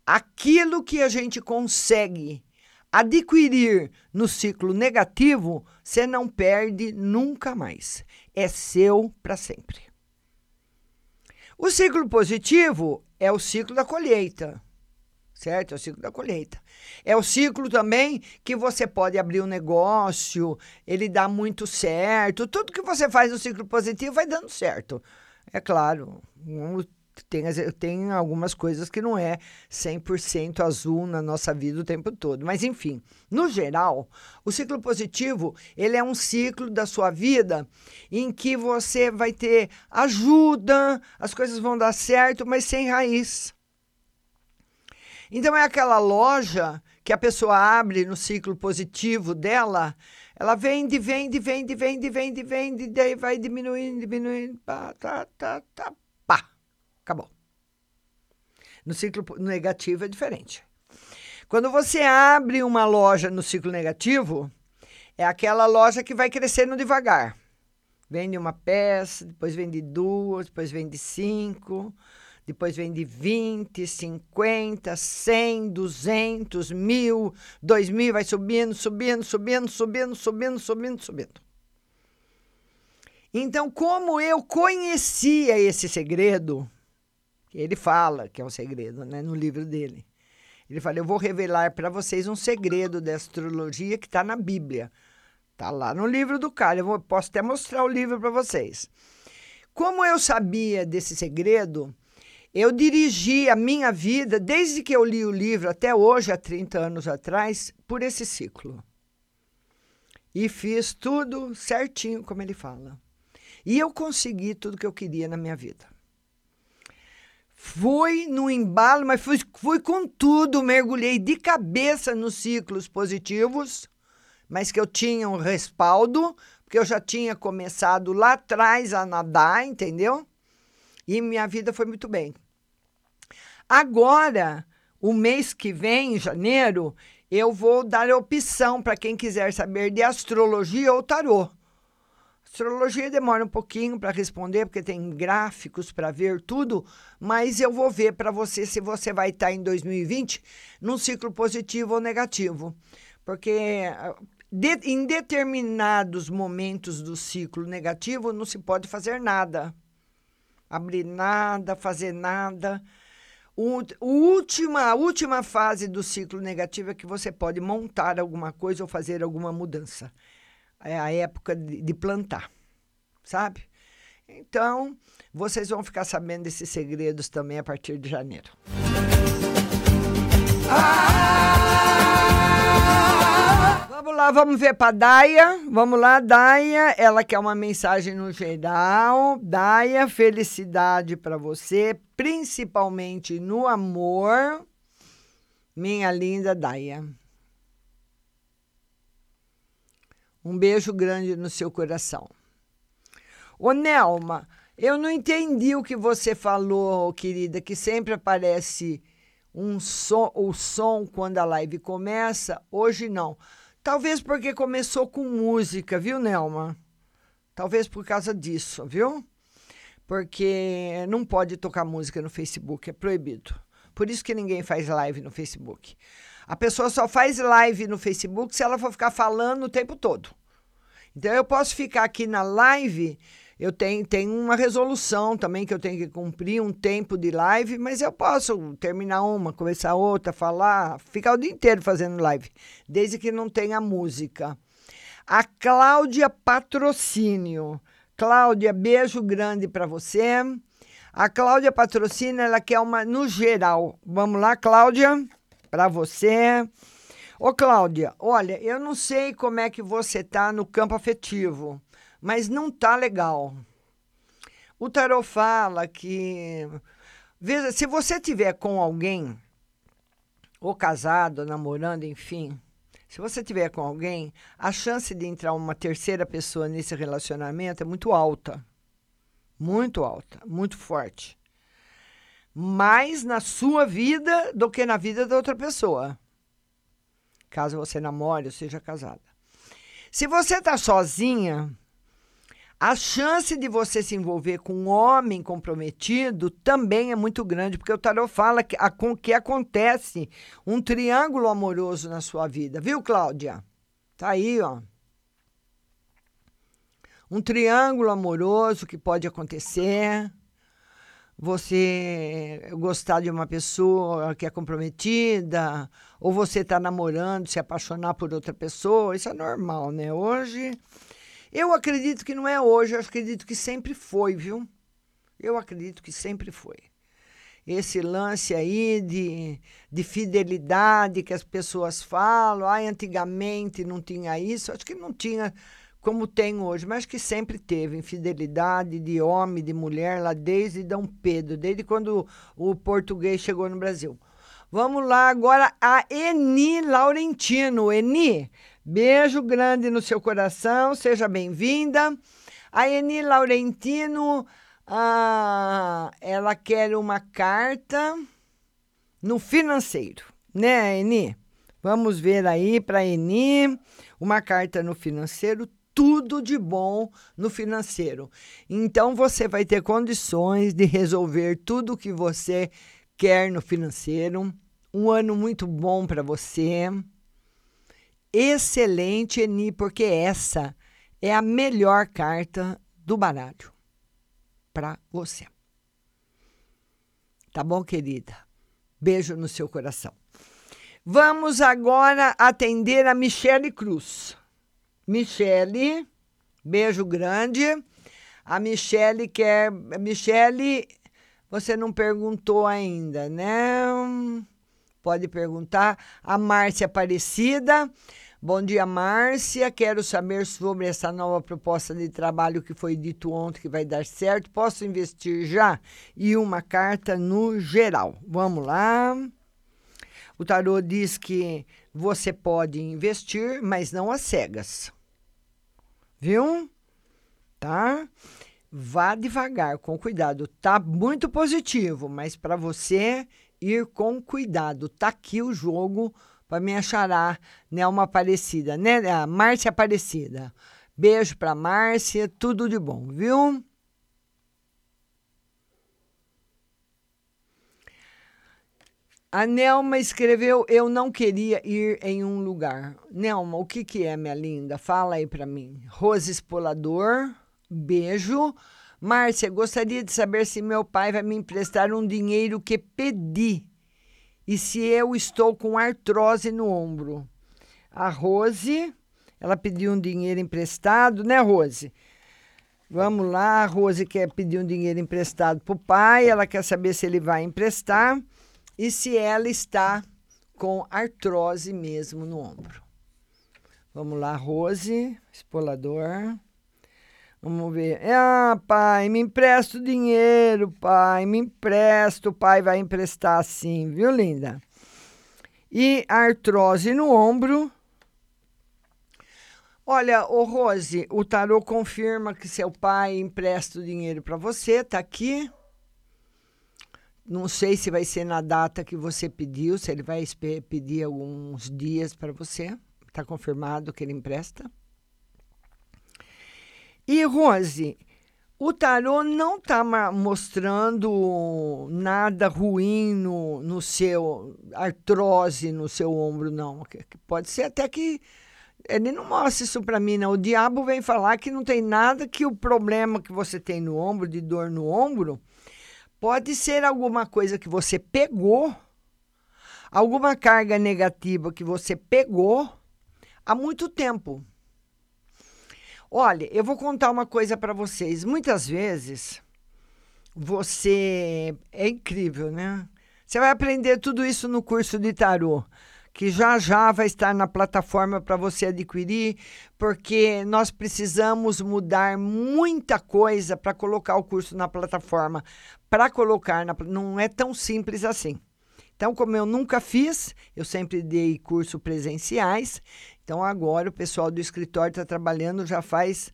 aquilo que a gente consegue adquirir no ciclo negativo, você não perde nunca mais. É seu para sempre. O ciclo positivo é o ciclo da colheita certo? É o ciclo da colheita. É o ciclo também que você pode abrir um negócio, ele dá muito certo. Tudo que você faz no ciclo positivo vai dando certo. É claro, tem, tem algumas coisas que não é 100% azul na nossa vida o tempo todo. Mas, enfim, no geral, o ciclo positivo, ele é um ciclo da sua vida em que você vai ter ajuda, as coisas vão dar certo, mas sem raiz. Então é aquela loja que a pessoa abre no ciclo positivo dela, ela vende, vende, vende, vende, vende, vende, daí vai diminuindo, diminuindo, pá, tá, tá, tá, pá, acabou. No ciclo negativo é diferente. Quando você abre uma loja no ciclo negativo, é aquela loja que vai crescendo devagar. Vende uma peça, depois vende duas, depois vende cinco, depois vem de 20, 50, 100, 200, mil, 2 mil, vai subindo, subindo, subindo, subindo, subindo, subindo, subindo. Então, como eu conhecia esse segredo, ele fala que é um segredo, né, no livro dele. Ele fala: Eu vou revelar para vocês um segredo da astrologia que está na Bíblia. Está lá no livro do cara. Eu vou, posso até mostrar o livro para vocês. Como eu sabia desse segredo, eu dirigi a minha vida, desde que eu li o livro até hoje, há 30 anos atrás, por esse ciclo. E fiz tudo certinho, como ele fala. E eu consegui tudo que eu queria na minha vida. Fui no embalo, mas fui, fui com tudo, mergulhei de cabeça nos ciclos positivos, mas que eu tinha um respaldo, porque eu já tinha começado lá atrás a nadar, entendeu? E minha vida foi muito bem. Agora, o mês que vem, em janeiro, eu vou dar opção para quem quiser saber de astrologia ou tarô. Astrologia demora um pouquinho para responder, porque tem gráficos para ver tudo, mas eu vou ver para você se você vai estar tá em 2020 num ciclo positivo ou negativo. Porque de, em determinados momentos do ciclo negativo não se pode fazer nada abrir nada, fazer nada. O, última, a última fase do ciclo negativo é que você pode montar alguma coisa ou fazer alguma mudança. É a época de, plantar, sabe? Então, vocês vão ficar sabendo desses segredos também a partir de janeiro. Ah! Vamos lá, vamos ver para Daia. Vamos lá, Daia. Ela quer uma mensagem no geral. Daia, felicidade para você, principalmente no amor. Minha linda Daia. Um beijo grande no seu coração. Ô, Nelma, eu não entendi o que você falou, querida, que sempre aparece um som, o som quando a live começa. Hoje não. Talvez porque começou com música, viu, Nelma? Talvez por causa disso, viu? Porque não pode tocar música no Facebook, é proibido. Por isso que ninguém faz live no Facebook. A pessoa só faz live no Facebook se ela for ficar falando o tempo todo. Então eu posso ficar aqui na live eu tenho, tenho uma resolução também que eu tenho que cumprir, um tempo de live, mas eu posso terminar uma, começar outra, falar, ficar o dia inteiro fazendo live, desde que não tenha música. A Cláudia Patrocínio. Cláudia, beijo grande para você. A Cláudia Patrocínio, ela quer uma no geral. Vamos lá, Cláudia, para você. Ô, Cláudia, olha, eu não sei como é que você tá no campo afetivo mas não tá legal. O tarot fala que veja, se você tiver com alguém ou casado, namorando, enfim, se você tiver com alguém, a chance de entrar uma terceira pessoa nesse relacionamento é muito alta. Muito alta, muito forte. Mais na sua vida do que na vida da outra pessoa. Caso você namore ou seja casada. Se você está sozinha, a chance de você se envolver com um homem comprometido também é muito grande, porque o tarot fala que, a, que acontece um triângulo amoroso na sua vida, viu, Cláudia? Tá aí, ó. Um triângulo amoroso que pode acontecer. Você gostar de uma pessoa que é comprometida, ou você tá namorando, se apaixonar por outra pessoa, isso é normal, né? Hoje eu acredito que não é hoje, eu acredito que sempre foi, viu? Eu acredito que sempre foi. Esse lance aí de, de fidelidade que as pessoas falam, ah, antigamente não tinha isso, acho que não tinha como tem hoje, mas que sempre teve infidelidade de homem, de mulher, lá desde Dom Pedro, desde quando o português chegou no Brasil. Vamos lá agora a Eni Laurentino. Eni, Beijo grande no seu coração, seja bem-vinda. A Eni Laurentino, ah, ela quer uma carta no financeiro, né, Eni? Vamos ver aí para Eni, uma carta no financeiro, tudo de bom no financeiro. Então você vai ter condições de resolver tudo o que você quer no financeiro. Um ano muito bom para você excelente, Eni, porque essa é a melhor carta do baralho para você. Tá bom, querida? Beijo no seu coração. Vamos agora atender a Michele Cruz. Michele, beijo grande. A Michele quer. Michele, você não perguntou ainda, né? Pode perguntar. A Márcia Aparecida. Bom dia, Márcia. Quero saber sobre essa nova proposta de trabalho que foi dito ontem que vai dar certo. Posso investir já? E uma carta no geral. Vamos lá. O tarô diz que você pode investir, mas não às cegas. Viu? Tá? Vá devagar, com cuidado. Tá muito positivo, mas para você ir com cuidado. Tá aqui o jogo para me achará, né, uma Aparecida, né, a Márcia Aparecida. Beijo para Márcia, tudo de bom, viu? A Nelma escreveu: Eu não queria ir em um lugar. Nelma, o que, que é, minha linda? Fala aí para mim. Rose Espolador, beijo. Márcia, gostaria de saber se meu pai vai me emprestar um dinheiro que pedi e se eu estou com artrose no ombro. A Rose, ela pediu um dinheiro emprestado, né, Rose? Vamos lá, a Rose quer pedir um dinheiro emprestado para o pai, ela quer saber se ele vai emprestar e se ela está com artrose mesmo no ombro. Vamos lá, Rose, espolador. Vamos ver. Ah, pai, me empresta o dinheiro, pai, me empresta. O pai vai emprestar sim, viu, linda? e artrose no ombro. Olha, o Rose, o tarô confirma que seu pai empresta o dinheiro para você, tá aqui. Não sei se vai ser na data que você pediu, se ele vai pedir alguns dias para você. Está confirmado que ele empresta. E, Rose, o tarô não está mostrando nada ruim no, no seu artrose no seu ombro, não. Pode ser até que ele não mostra isso para mim, não. O diabo vem falar que não tem nada que o problema que você tem no ombro, de dor no ombro, pode ser alguma coisa que você pegou, alguma carga negativa que você pegou há muito tempo. Olha, eu vou contar uma coisa para vocês. Muitas vezes você é incrível, né? Você vai aprender tudo isso no curso de tarô, que já já vai estar na plataforma para você adquirir, porque nós precisamos mudar muita coisa para colocar o curso na plataforma. Para colocar na não é tão simples assim. Então, como eu nunca fiz, eu sempre dei curso presenciais. Então, agora o pessoal do escritório está trabalhando já faz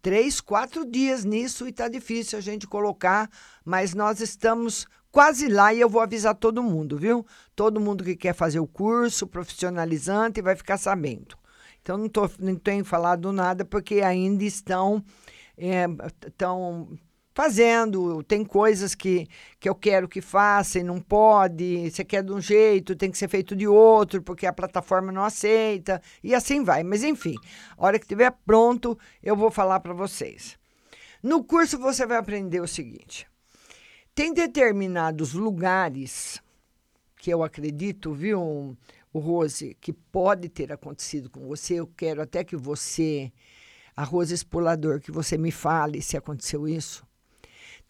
três, quatro dias nisso e está difícil a gente colocar, mas nós estamos quase lá e eu vou avisar todo mundo, viu? Todo mundo que quer fazer o curso profissionalizante vai ficar sabendo. Então, não, tô, não tenho falado nada porque ainda estão. É, estão fazendo. Tem coisas que, que eu quero que faça e não pode. Você quer de um jeito, tem que ser feito de outro, porque a plataforma não aceita. E assim vai. Mas enfim, a hora que estiver pronto, eu vou falar para vocês. No curso você vai aprender o seguinte: tem determinados lugares que eu acredito, viu, Rose, que pode ter acontecido com você. Eu quero até que você, a Rose Expolador, que você me fale se aconteceu isso.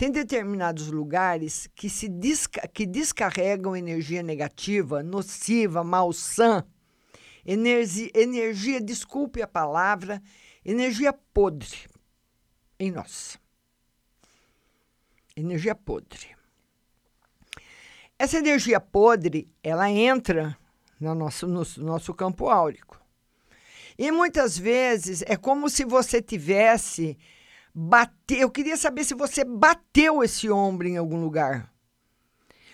Tem determinados lugares que, se desca que descarregam energia negativa, nociva, malsã, energia, energia, desculpe a palavra, energia podre em nós. Energia podre. Essa energia podre, ela entra no nosso, no nosso campo áurico. E muitas vezes é como se você tivesse bater. Eu queria saber se você bateu esse ombro em algum lugar.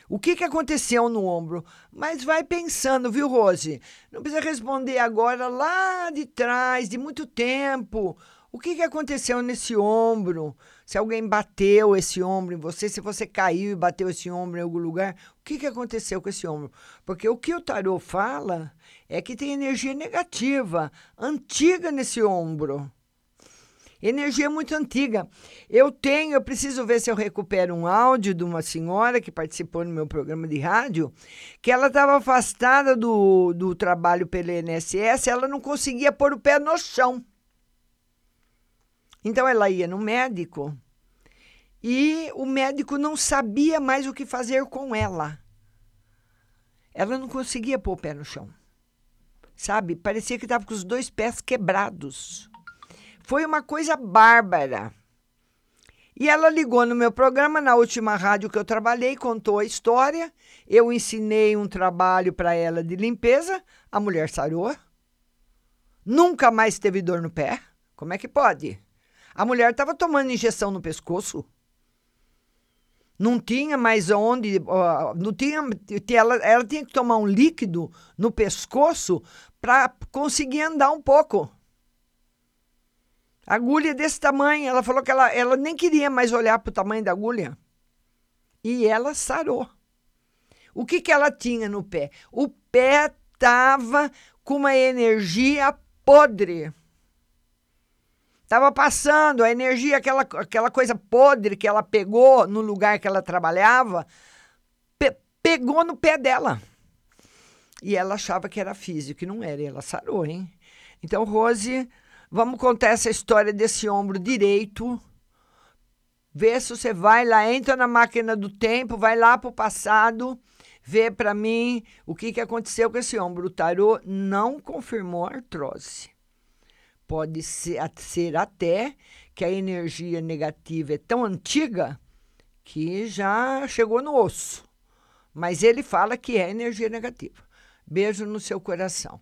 O que, que aconteceu no ombro? Mas vai pensando, viu, Rose? Não precisa responder agora, lá de trás, de muito tempo. O que, que aconteceu nesse ombro? Se alguém bateu esse ombro em você, se você caiu e bateu esse ombro em algum lugar, o que, que aconteceu com esse ombro? Porque o que o tarô fala é que tem energia negativa, antiga nesse ombro. Energia muito antiga. Eu tenho, eu preciso ver se eu recupero um áudio de uma senhora que participou no meu programa de rádio, que ela estava afastada do, do trabalho pelo INSS, ela não conseguia pôr o pé no chão. Então ela ia no médico e o médico não sabia mais o que fazer com ela. Ela não conseguia pôr o pé no chão. Sabe? Parecia que estava com os dois pés quebrados. Foi uma coisa bárbara. E ela ligou no meu programa, na última rádio que eu trabalhei, contou a história. Eu ensinei um trabalho para ela de limpeza. A mulher sarou. Nunca mais teve dor no pé. Como é que pode? A mulher estava tomando injeção no pescoço. Não tinha mais onde. Não tinha, ela, ela tinha que tomar um líquido no pescoço para conseguir andar um pouco. Agulha desse tamanho. Ela falou que ela, ela nem queria mais olhar para o tamanho da agulha. E ela sarou. O que, que ela tinha no pé? O pé estava com uma energia podre. Estava passando a energia, aquela, aquela coisa podre que ela pegou no lugar que ela trabalhava, pe pegou no pé dela. E ela achava que era físico, e não era. E ela sarou, hein? Então, Rose Vamos contar essa história desse ombro direito. Vê se você vai lá, entra na máquina do tempo, vai lá para o passado, vê para mim o que, que aconteceu com esse ombro. O tarô não confirmou a artrose. Pode ser, ser até que a energia negativa é tão antiga que já chegou no osso. Mas ele fala que é energia negativa. Beijo no seu coração.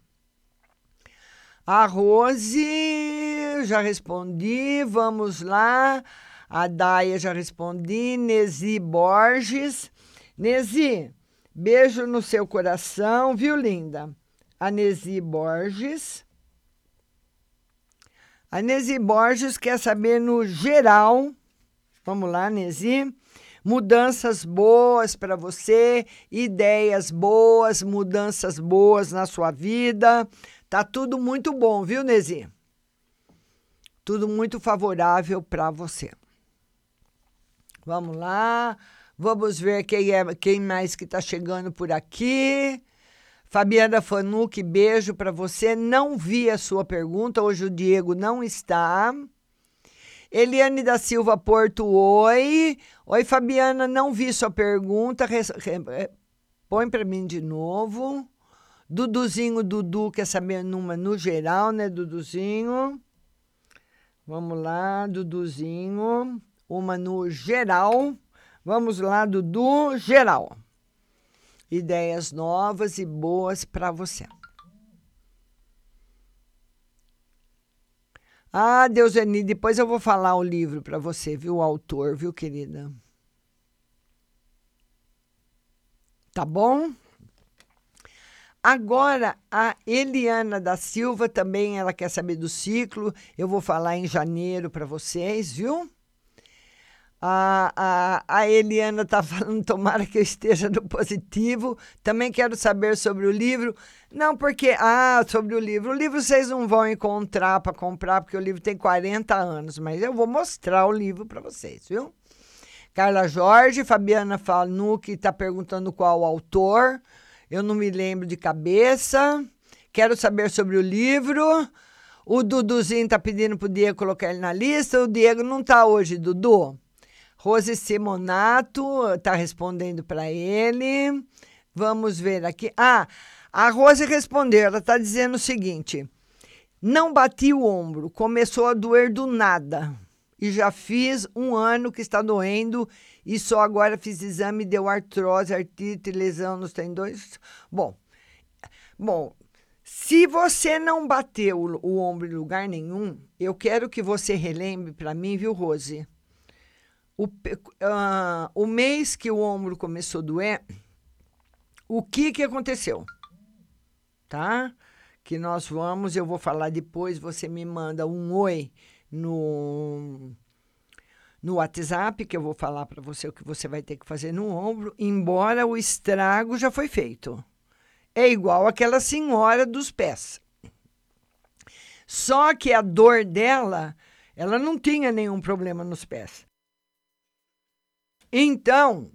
A Rose, já respondi. Vamos lá. A Daia, já respondi. Nesi Borges. Nesi, beijo no seu coração, viu, linda? A Nesi Borges. A Nesi Borges quer saber no geral. Vamos lá, Nesi. Mudanças boas para você, ideias boas, mudanças boas na sua vida. Tá tudo muito bom, viu, Nesi? Tudo muito favorável para você. Vamos lá. Vamos ver quem, é, quem mais que está chegando por aqui. Fabiana Fanuc, beijo para você. Não vi a sua pergunta, hoje o Diego não está. Eliane da Silva Porto, oi. Oi, Fabiana, não vi sua pergunta. Põe para mim de novo. Duduzinho, Dudu, quer saber numa no geral, né, Duduzinho? Vamos lá, Duduzinho. Uma no geral. Vamos lá, Dudu, geral. Ideias novas e boas para você. Ah, Deuseni, depois eu vou falar o livro para você, viu? O autor, viu, querida? Tá bom? Agora, a Eliana da Silva também, ela quer saber do ciclo. Eu vou falar em janeiro para vocês, viu? A, a, a Eliana está <laughs> falando, tomara que eu esteja no positivo. Também quero saber sobre o livro. Não, porque. Ah, sobre o livro. O livro vocês não vão encontrar para comprar, porque o livro tem 40 anos, mas eu vou mostrar o livro para vocês, viu? Carla Jorge, Fabiana Fanuc está perguntando qual o autor. Eu não me lembro de cabeça. Quero saber sobre o livro. O Duduzinho está pedindo para o Diego colocar ele na lista. O Diego não está hoje, Dudu. Rose Simonato está respondendo para ele. Vamos ver aqui. Ah, a Rose respondeu. Ela está dizendo o seguinte: não bati o ombro, começou a doer do nada. E já fiz um ano que está doendo e só agora fiz exame, deu artrose, artrite, lesão nos tendões. Bom, bom, se você não bateu o, o ombro em lugar nenhum, eu quero que você relembre para mim, viu, Rose? o, uh, o mês que o ombro começou a doer, o que, que aconteceu? Tá? Que nós vamos, eu vou falar depois, você me manda um oi no, no WhatsApp, que eu vou falar para você o que você vai ter que fazer no ombro, embora o estrago já foi feito. É igual aquela senhora dos pés. Só que a dor dela, ela não tinha nenhum problema nos pés. Então,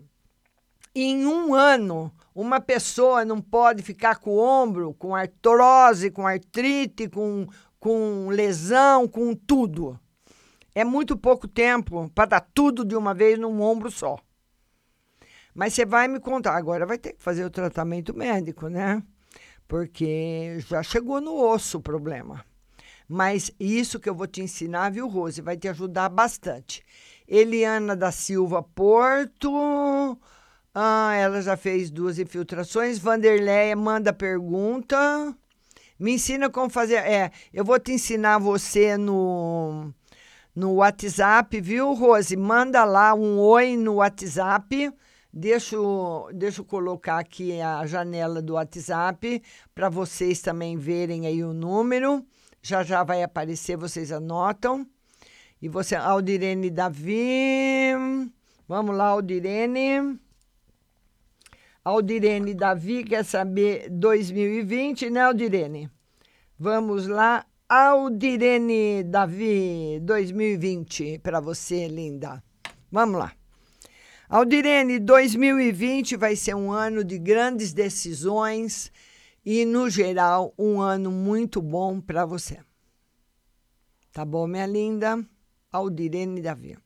em um ano, uma pessoa não pode ficar com o ombro, com artrose, com artrite, com, com lesão, com tudo. É muito pouco tempo para dar tudo de uma vez num ombro só. Mas você vai me contar. Agora vai ter que fazer o tratamento médico, né? Porque já chegou no osso o problema. Mas isso que eu vou te ensinar, viu, Rose, vai te ajudar bastante. Eliana da Silva Porto. Ah, ela já fez duas infiltrações. Vanderleia manda pergunta. Me ensina como fazer. É, eu vou te ensinar você no, no WhatsApp, viu, Rose? Manda lá um oi no WhatsApp. Deixa eu, deixa eu colocar aqui a janela do WhatsApp para vocês também verem aí o número. Já já vai aparecer, vocês anotam. E você, Aldirene Davi. Vamos lá, Aldirene. Aldirene Davi quer saber 2020, né, Aldirene? Vamos lá, Aldirene Davi 2020 para você, linda. Vamos lá. Aldirene, 2020 vai ser um ano de grandes decisões e, no geral, um ano muito bom para você. Tá bom, minha linda? Aldirene Davi.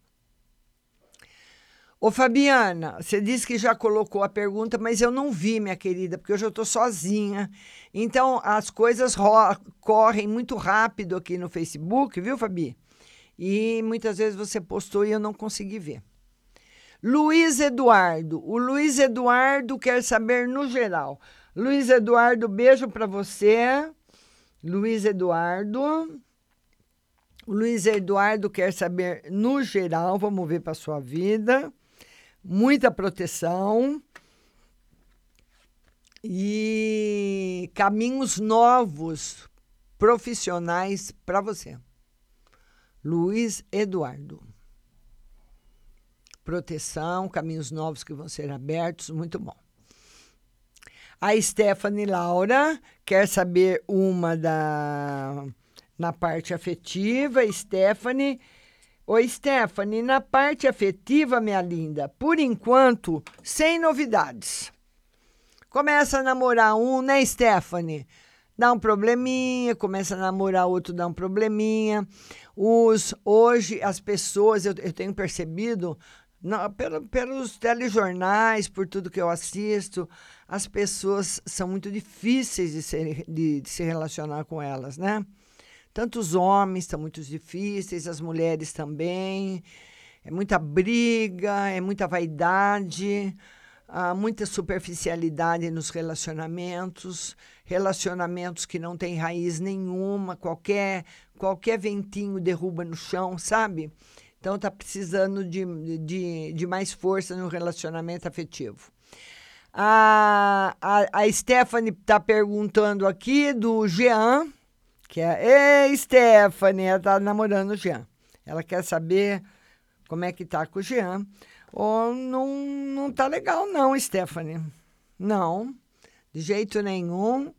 Ô Fabiana, você disse que já colocou a pergunta, mas eu não vi, minha querida, porque hoje eu estou sozinha. Então, as coisas correm muito rápido aqui no Facebook, viu, Fabi? E muitas vezes você postou e eu não consegui ver. Luiz Eduardo. O Luiz Eduardo quer saber no geral. Luiz Eduardo, beijo para você. Luiz Eduardo. O Luiz Eduardo quer saber no geral, vamos ver para sua vida. Muita proteção e caminhos novos profissionais para você. Luiz Eduardo. Proteção, caminhos novos que vão ser abertos, muito bom. A Stephanie Laura quer saber uma da na parte afetiva, Stephanie. Oi, Stephanie, na parte afetiva, minha linda, por enquanto, sem novidades. Começa a namorar um, né, Stephanie? Dá um probleminha, começa a namorar outro, dá um probleminha. Os, hoje, as pessoas, eu, eu tenho percebido, não, pelo, pelos telejornais, por tudo que eu assisto, as pessoas são muito difíceis de, ser, de, de se relacionar com elas, né? Tanto os homens são muito difíceis, as mulheres também. É muita briga, é muita vaidade, há muita superficialidade nos relacionamentos, relacionamentos que não têm raiz nenhuma, qualquer, qualquer ventinho derruba no chão, sabe? Então tá precisando de, de, de mais força no relacionamento afetivo. A, a, a Stephanie está perguntando aqui do Jean que é, ei, Stephanie, ela tá namorando o Jean. Ela quer saber como é que tá com o Jean. Ou não, não tá legal, não, Stephanie. Não, de jeito nenhum.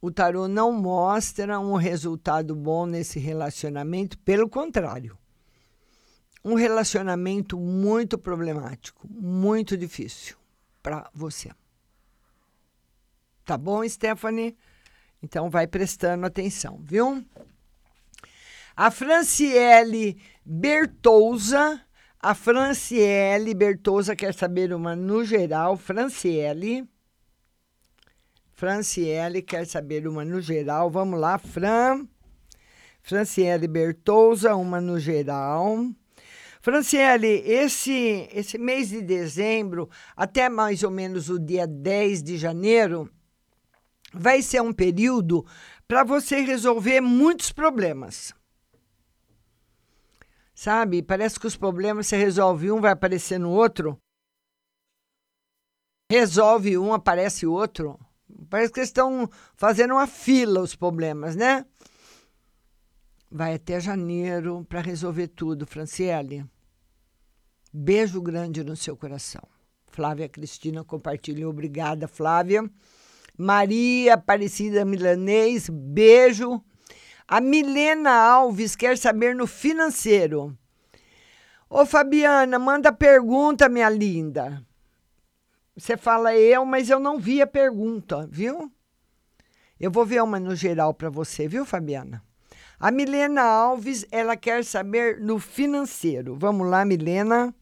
O tarô não mostra um resultado bom nesse relacionamento, pelo contrário. Um relacionamento muito problemático, muito difícil para você. Tá bom, Stephanie? Então, vai prestando atenção, viu? A Franciele Bertouza, a Franciele Bertouza quer saber uma no geral, Franciele. Franciele quer saber uma no geral. Vamos lá, Fran. Franciele Bertouza, uma no geral. Franciele, esse, esse mês de dezembro, até mais ou menos o dia 10 de janeiro, vai ser um período para você resolver muitos problemas. Sabe? Parece que os problemas você resolve um, vai aparecer no outro. Resolve um, aparece outro. Parece que estão fazendo uma fila os problemas, né? Vai até janeiro para resolver tudo, Franciele. Beijo grande no seu coração. Flávia Cristina compartilhou. Obrigada, Flávia. Maria Aparecida Milanês, beijo. A Milena Alves quer saber no financeiro. Ô Fabiana, manda pergunta, minha linda. Você fala eu, mas eu não vi a pergunta, viu? Eu vou ver uma no geral para você, viu, Fabiana? A Milena Alves, ela quer saber no financeiro. Vamos lá, Milena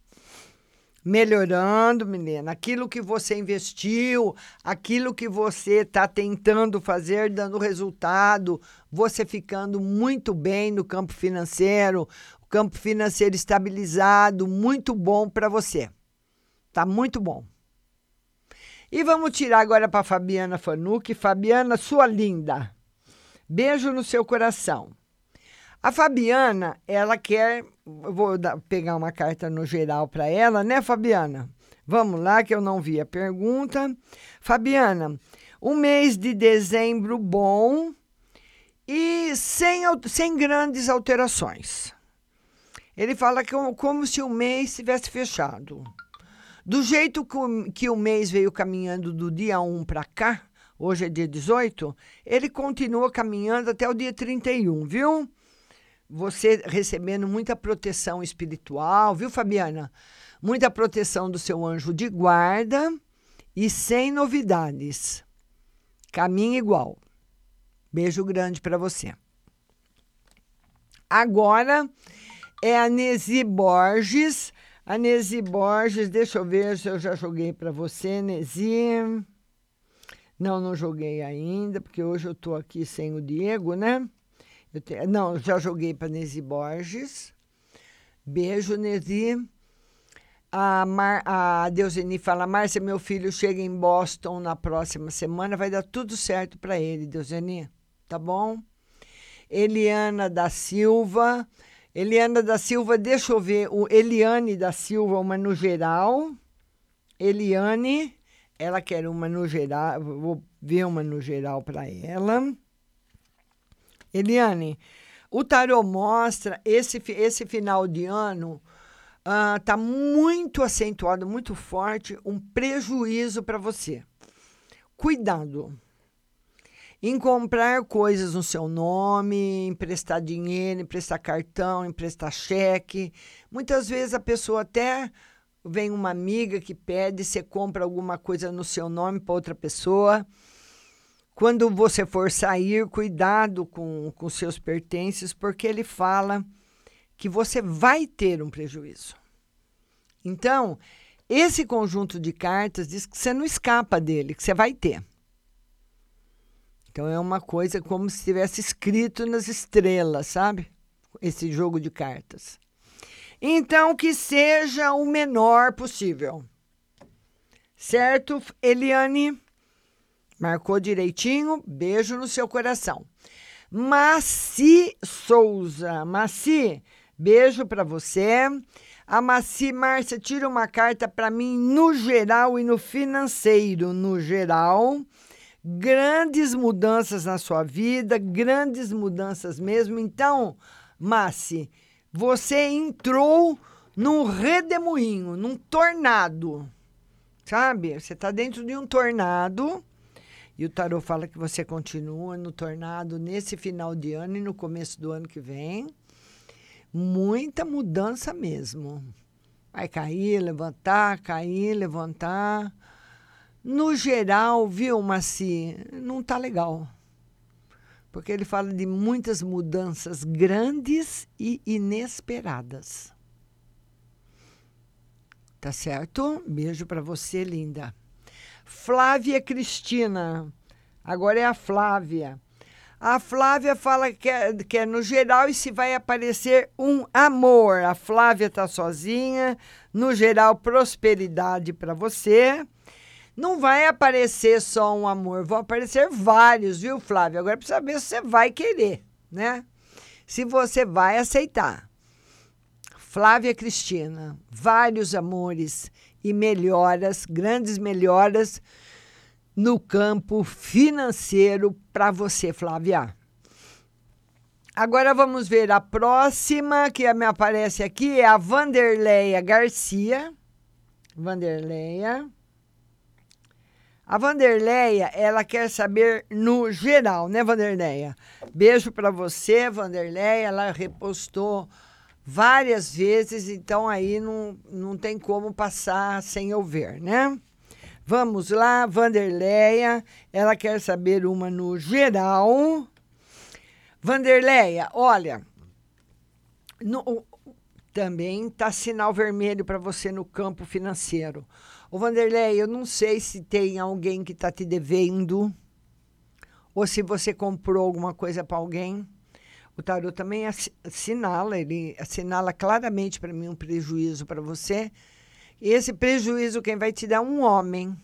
melhorando, menina. Aquilo que você investiu, aquilo que você está tentando fazer, dando resultado, você ficando muito bem no campo financeiro, o campo financeiro estabilizado, muito bom para você. Tá muito bom. E vamos tirar agora para Fabiana Fanuc. Fabiana, sua linda. Beijo no seu coração. A Fabiana, ela quer. Vou dar, pegar uma carta no geral para ela, né, Fabiana? Vamos lá, que eu não vi a pergunta. Fabiana, um mês de dezembro bom e sem, sem grandes alterações. Ele fala que como se o mês tivesse fechado. Do jeito que que o mês veio caminhando do dia 1 para cá, hoje é dia 18, ele continua caminhando até o dia 31, viu? Você recebendo muita proteção espiritual, viu, Fabiana? Muita proteção do seu anjo de guarda e sem novidades. Caminho igual. Beijo grande para você. Agora é a Nesi Borges. A Nesi Borges, deixa eu ver se eu já joguei para você, Nesi. Não, não joguei ainda, porque hoje eu estou aqui sem o Diego, né? Te, não, já joguei para Nesi Borges. Beijo, Nesi. A, Mar, a Deuseni fala: Márcia, meu filho chega em Boston na próxima semana, vai dar tudo certo para ele, Deuseni. Tá bom? Eliana da Silva. Eliana da Silva, deixa eu ver. O Eliane da Silva, uma no geral. Eliane, ela quer uma no geral. Vou ver uma no geral para ela. Eliane, o tarô mostra esse, esse final de ano está ah, muito acentuado, muito forte, um prejuízo para você. Cuidado em comprar coisas no seu nome, emprestar dinheiro, emprestar cartão, emprestar cheque. Muitas vezes a pessoa até vem uma amiga que pede, você compra alguma coisa no seu nome para outra pessoa. Quando você for sair, cuidado com, com seus pertences, porque ele fala que você vai ter um prejuízo. Então, esse conjunto de cartas diz que você não escapa dele, que você vai ter. Então é uma coisa como se tivesse escrito nas estrelas, sabe? Esse jogo de cartas. Então que seja o menor possível. Certo, Eliane? Marcou direitinho? Beijo no seu coração. Maci Souza. Maci, beijo para você. A Maci, Márcia, tira uma carta para mim no geral e no financeiro. No geral grandes mudanças na sua vida, grandes mudanças mesmo. Então, Massi, você entrou num redemoinho, num tornado, sabe? Você está dentro de um tornado e o tarot fala que você continua no tornado nesse final de ano e no começo do ano que vem. Muita mudança mesmo. Vai cair, levantar, cair, levantar. No geral, viu, Maci, não tá legal. Porque ele fala de muitas mudanças grandes e inesperadas. Tá certo? Beijo para você, linda. Flávia Cristina. Agora é a Flávia. A Flávia fala que é, que é no geral e se vai aparecer um amor. A Flávia tá sozinha. No geral, prosperidade para você não vai aparecer só um amor, vão aparecer vários, viu, Flávio? Agora precisa saber se você vai querer, né? Se você vai aceitar. Flávia Cristina, vários amores e melhoras, grandes melhoras no campo financeiro para você, Flávia. Agora vamos ver a próxima que me aparece aqui é a Vanderleia Garcia. Vanderleia. A Vanderleia, ela quer saber no geral, né, Vanderleia? Beijo para você, Vanderleia. Ela repostou várias vezes, então aí não, não tem como passar sem eu ver, né? Vamos lá, Vanderleia. Ela quer saber uma no geral. Vanderleia, olha, no, também tá sinal vermelho para você no campo financeiro. Ô Vanderlei, eu não sei se tem alguém que está te devendo ou se você comprou alguma coisa para alguém. O tarot também assinala, ele assinala claramente para mim um prejuízo para você. E esse prejuízo quem vai te dar é um homem.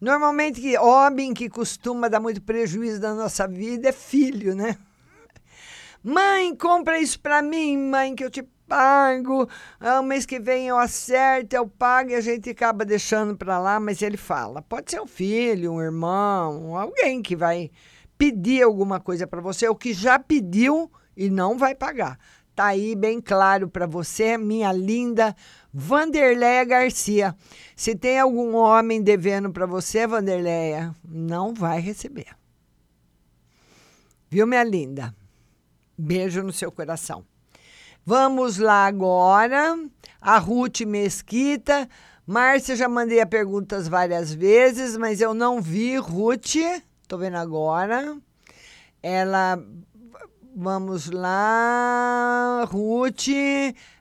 Normalmente, homem que costuma dar muito prejuízo na nossa vida é filho, né? Mãe, compra isso para mim, mãe, que eu te pago, ah, mês que vem eu acerto, eu pago e a gente acaba deixando para lá, mas ele fala, pode ser um filho, um irmão, alguém que vai pedir alguma coisa para você, ou que já pediu e não vai pagar. Tá aí bem claro para você, minha linda Vanderleia Garcia. Se tem algum homem devendo para você, Vanderleia, não vai receber. Viu, minha linda? Beijo no seu coração. Vamos lá agora. A Ruth Mesquita. Márcia, já mandei a perguntas várias vezes, mas eu não vi Ruth. Tô vendo agora. Ela. Vamos lá. Ruth.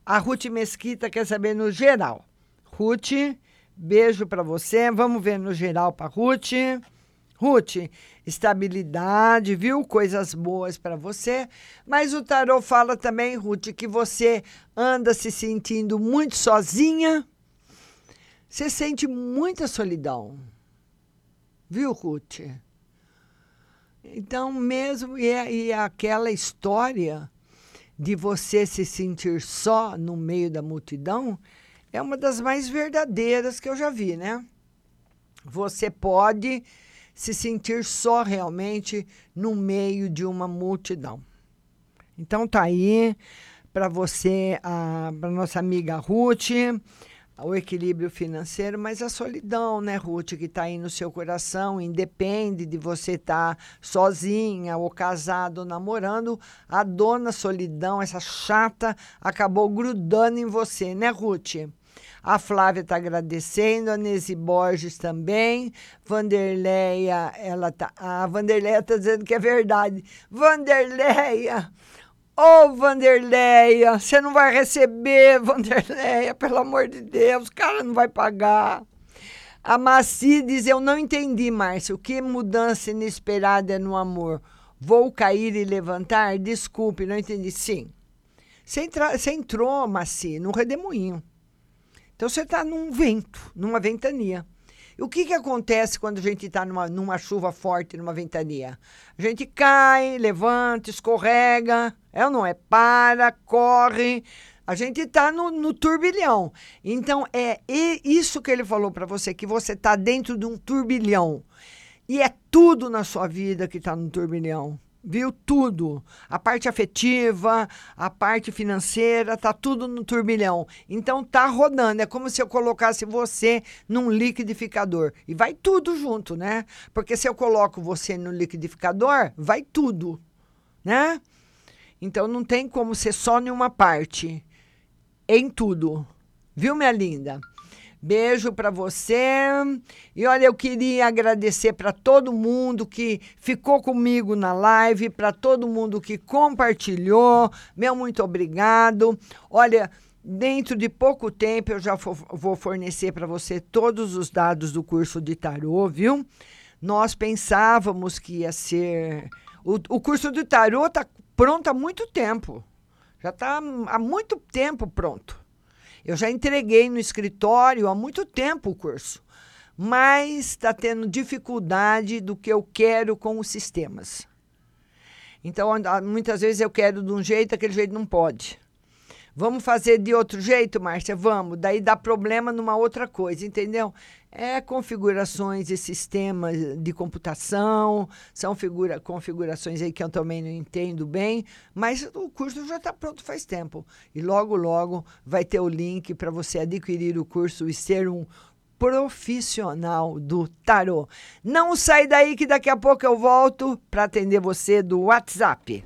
A Ruth Mesquita quer saber no geral. Ruth, beijo para você. Vamos ver no geral para Ruth. Ruth, estabilidade, viu? Coisas boas para você. Mas o tarô fala também, Ruth, que você anda se sentindo muito sozinha. Você sente muita solidão. Viu, Ruth? Então, mesmo e, é- e é aquela história de você se sentir só no meio da multidão é uma das mais verdadeiras que eu já vi, né? Você pode se sentir só realmente no meio de uma multidão. Então tá aí para você, para nossa amiga Ruth, o equilíbrio financeiro, mas a solidão, né, Ruth, que está aí no seu coração, independe de você estar tá sozinha ou casado ou namorando, a dona solidão, essa chata, acabou grudando em você, né, Ruth? A Flávia está agradecendo, a Nese Borges também. Vanderleia, ela tá. A Vanderleia está dizendo que é verdade. Vanderleia! Ô, oh, Vanderleia, você não vai receber, <laughs> Vanderleia, pelo amor de Deus, o cara não vai pagar. A Maci diz: Eu não entendi, Márcio. Que mudança inesperada no amor? Vou cair e levantar? Desculpe, não entendi. Sim. Você, entra, você entrou, Maci, no redemoinho. Então você está num vento, numa ventania. O que, que acontece quando a gente está numa, numa chuva forte, numa ventania? A gente cai, levanta, escorrega, é ou não é? Para, corre. A gente está no, no, turbilhão. Então, é isso que ele falou para você, que você está dentro de um turbilhão. E é tudo na sua vida que está no turbilhão viu tudo. A parte afetiva, a parte financeira, tá tudo no turbilhão. Então tá rodando, é como se eu colocasse você num liquidificador e vai tudo junto, né? Porque se eu coloco você no liquidificador, vai tudo, né? Então não tem como ser só em uma parte, em tudo. Viu, minha linda? Beijo para você. E olha, eu queria agradecer para todo mundo que ficou comigo na live, para todo mundo que compartilhou. Meu muito obrigado. Olha, dentro de pouco tempo eu já vou fornecer para você todos os dados do curso de tarô, viu? Nós pensávamos que ia ser. O, o curso de tarô está pronto há muito tempo. Já está há muito tempo pronto. Eu já entreguei no escritório há muito tempo o curso, mas está tendo dificuldade do que eu quero com os sistemas. Então, muitas vezes eu quero de um jeito, aquele jeito não pode. Vamos fazer de outro jeito, Márcia? Vamos. Daí dá problema numa outra coisa, entendeu? É configurações e sistemas de computação, são figura, configurações aí que eu também não entendo bem, mas o curso já está pronto faz tempo. E logo, logo vai ter o link para você adquirir o curso e ser um profissional do tarô. Não sai daí que daqui a pouco eu volto para atender você do WhatsApp.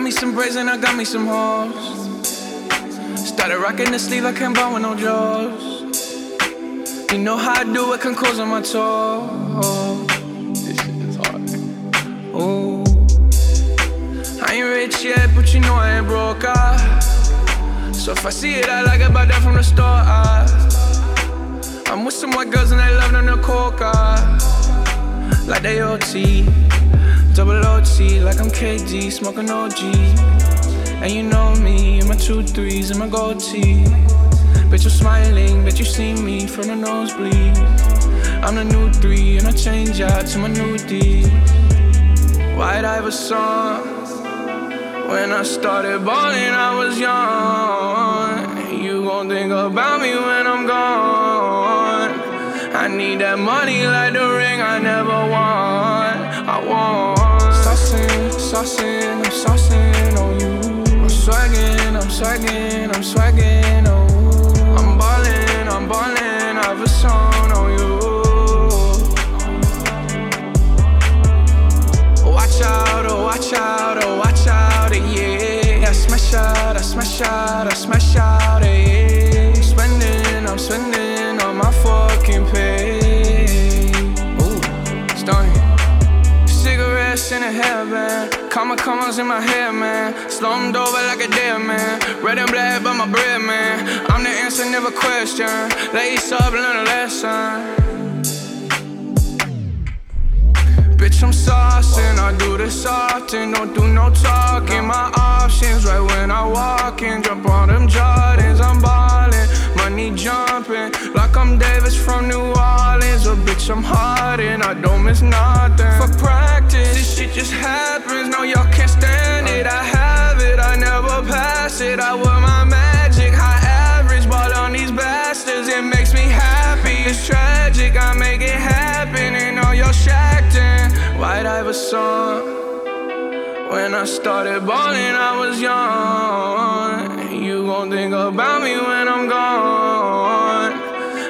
Got me some braids and I got me some hoes. Started rocking the sleeve, I can't buy with no jaws. You know how I do it, can close on my toes. This shit is hard. Ooh. I ain't rich yet, but you know I ain't broke. Ah. So if I see it, I like it, buy that from the store. Ah. I'm with some white girls and they love them the coca. Like they OT. Double OT, like I'm KD, smoking OG. And you know me, and my two threes and my gold tee. Bet you're smiling, bet you see me from the nosebleed. I'm the new three, and I change out to my new D. White Iverson. When I started balling, I was young. You gon' think about me when I'm gone. I need that money like the ring I never won. I want. Saucing, I'm saucing on you. I'm swagging, I'm swagging, I'm swagging, oh. I'm ballin', I'm ballin', I've a song on you. Watch out, oh, watch out, oh, watch out, yeah. I smash out, I smash out, I smash out, comma commas in my hair, man. Slumped over like a dead man. Red and black, but my bread, man. I'm the answer, never question. Lace up, learn a lesson. Bitch, I'm saucing. I do this often. Don't do no talking. My options right when I walk in. Jump on them Jordans. I'm ballin'. Money jumping. Like I'm Davis from New Orleans. Or bitch, I'm hard and I don't miss nothing. For practice, this shit just happens. No, y'all can't stand it. I have it. I never pass it. I wear my magic. High average. Ball on these bastards. It makes me happy. It's tragic. I make it happen. And all y'all shacked in. White Iverson. When I started balling, I was young. You gon' think about me when I'm gone.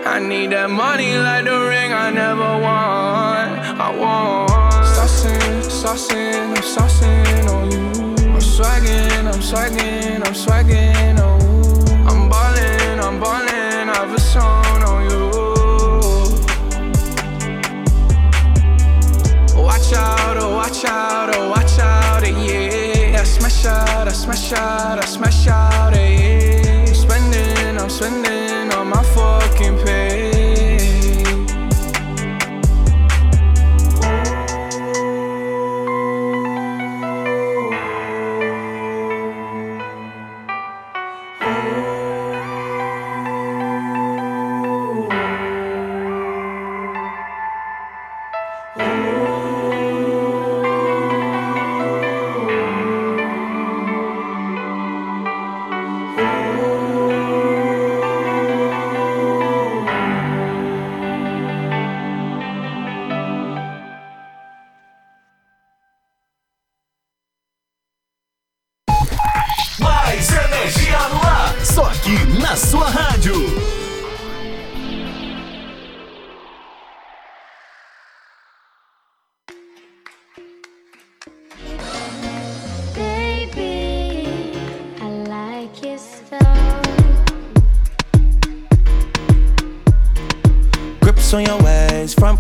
I need that money like the ring I never won. I want. Saucing, saucing, I'm saucing on you. I'm swagging, I'm swagging, I'm swagging, oh. I'm ballin', I'm ballin', I've a song on you. Watch out, oh, watch out, oh, watch out, yeah. I smash out, I smash out, I smash out, yeah. I'm spending, I'm spending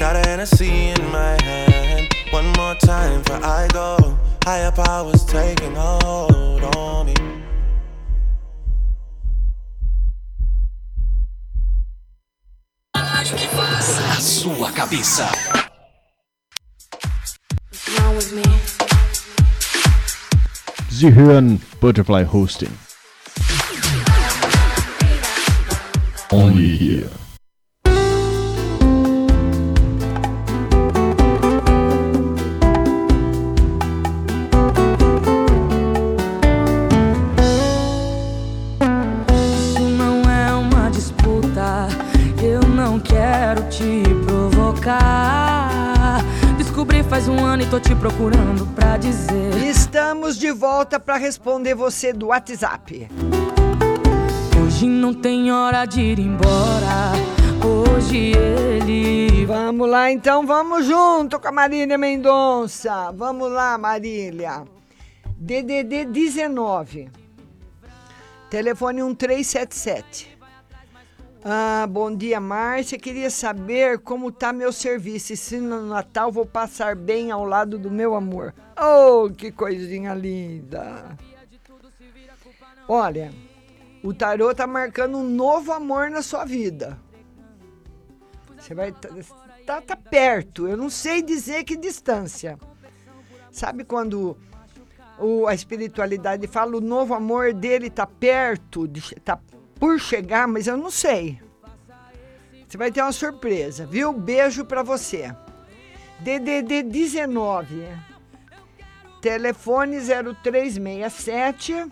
Got a Hennessy in my hand. One more time before I go. Higher powers taking hold on me. A sua cabeça. What's wrong with me? Sie hören Butterfly Hosting. Only here. Volta para responder você do WhatsApp. Hoje não tem hora de ir embora. Hoje ele. Vamos lá, então, vamos junto com a Marília Mendonça. Vamos lá, Marília. DDD 19. Telefone 1377. Ah, bom dia, Márcia. Queria saber como tá meu serviço e se no Natal vou passar bem ao lado do meu amor. Oh, que coisinha linda. Olha, o tarô tá marcando um novo amor na sua vida. Você vai tá, tá, tá perto. Eu não sei dizer que distância. Sabe quando o, a espiritualidade fala o novo amor dele tá perto, de tá por chegar, mas eu não sei. Você vai ter uma surpresa, viu? Beijo pra você. DDD 19. Telefone 0367.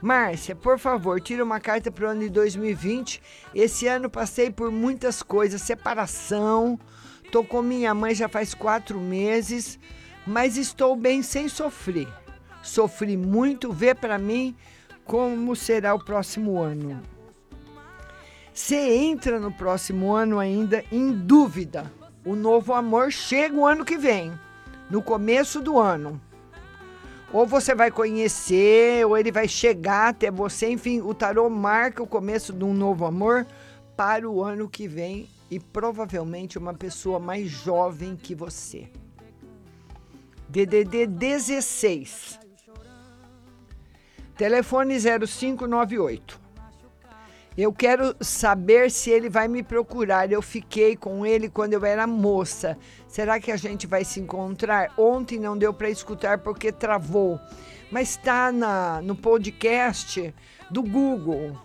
Márcia, por favor, tira uma carta para o ano de 2020. Esse ano passei por muitas coisas, separação. Tô com minha mãe já faz quatro meses, mas estou bem sem sofrer. Sofri muito, vê para mim como será o próximo ano. Você entra no próximo ano ainda em dúvida. O novo amor chega o ano que vem, no começo do ano. Ou você vai conhecer, ou ele vai chegar até você. Enfim, o tarô marca o começo de um novo amor para o ano que vem e provavelmente uma pessoa mais jovem que você. DDD 16. Telefone 0598. Eu quero saber se ele vai me procurar. Eu fiquei com ele quando eu era moça. Será que a gente vai se encontrar? Ontem não deu para escutar porque travou. Mas está no podcast do Google.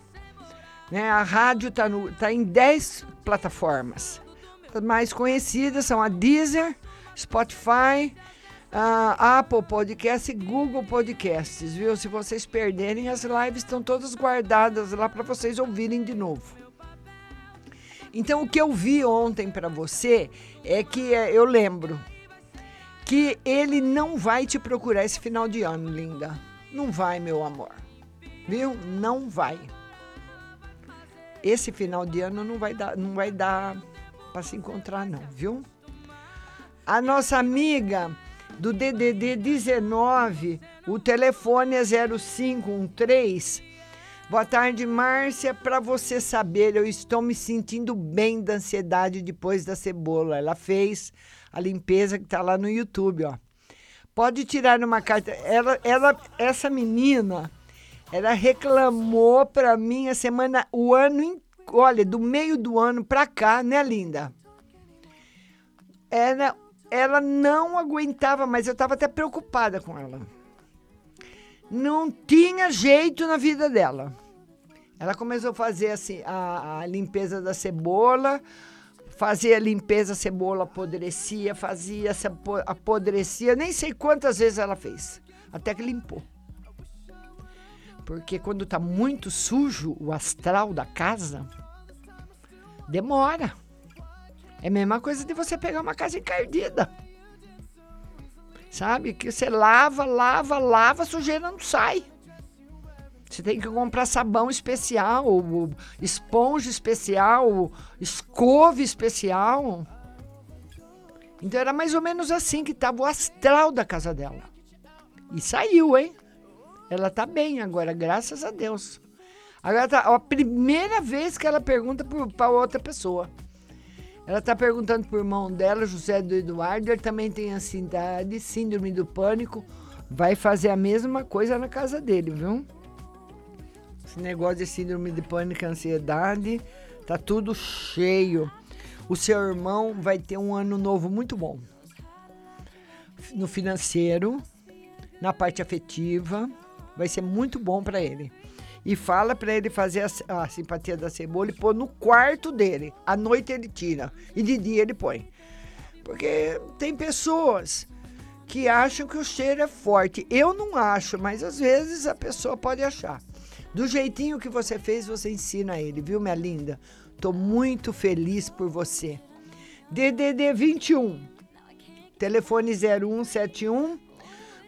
Né? A rádio está tá em 10 plataformas. As mais conhecidas são a Deezer, Spotify, a Apple Podcast e Google Podcasts, viu? Se vocês perderem, as lives estão todas guardadas lá para vocês ouvirem de novo. Então, o que eu vi ontem para você é que é, eu lembro que ele não vai te procurar esse final de ano, linda. Não vai, meu amor. Viu? Não vai. Esse final de ano não vai dar, não vai dar para se encontrar não, viu? A nossa amiga do DDD 19, o telefone é 0513. Boa tarde, Márcia. Para você saber, eu estou me sentindo bem da ansiedade depois da cebola. Ela fez a limpeza que está lá no YouTube, ó. Pode tirar uma carta. Ela, ela, essa menina, ela reclamou para mim a semana, o ano, olha, do meio do ano para cá, né, linda? Ela, ela não aguentava, mas eu estava até preocupada com ela. Não tinha jeito na vida dela. Ela começou a fazer assim, a, a limpeza da cebola, fazia a limpeza, a cebola apodrecia, fazia, apodrecia, nem sei quantas vezes ela fez, até que limpou. Porque quando tá muito sujo o astral da casa, demora. É a mesma coisa de você pegar uma casa encardida. Sabe? Que você lava, lava, lava, a sujeira não sai. Você tem que comprar sabão especial, esponja especial, escova especial. Então era mais ou menos assim que estava o astral da casa dela. E saiu, hein? Ela tá bem agora, graças a Deus. Agora tá a primeira vez que ela pergunta para outra pessoa. Ela tá perguntando pro irmão dela, José do Eduardo, ele também tem ansiedade, síndrome do pânico. Vai fazer a mesma coisa na casa dele, viu? Esse negócio de síndrome de pânico ansiedade, tá tudo cheio. O seu irmão vai ter um ano novo muito bom. No financeiro, na parte afetiva, vai ser muito bom para ele. E fala para ele fazer a, a, simpatia da cebola e pôr no quarto dele. À noite ele tira e de dia ele põe. Porque tem pessoas que acham que o cheiro é forte. Eu não acho, mas às vezes a pessoa pode achar. Do jeitinho que você fez, você ensina ele, viu, minha linda? Tô muito feliz por você. DDD 21, telefone 0171.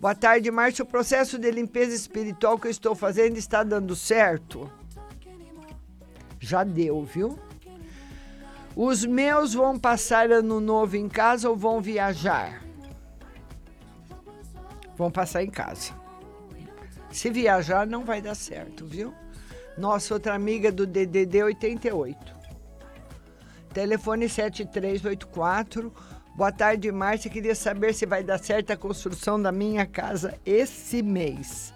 Boa tarde, Márcio. O processo de limpeza espiritual que eu estou fazendo está dando certo? Já deu, viu? Os meus vão passar ano novo em casa ou vão viajar? Vão passar em casa. Se viajar, não vai dar certo, viu? Nossa outra amiga do DDD 88. Telefone 7384. Boa tarde, Márcia. Queria saber se vai dar certo a construção da minha casa esse mês.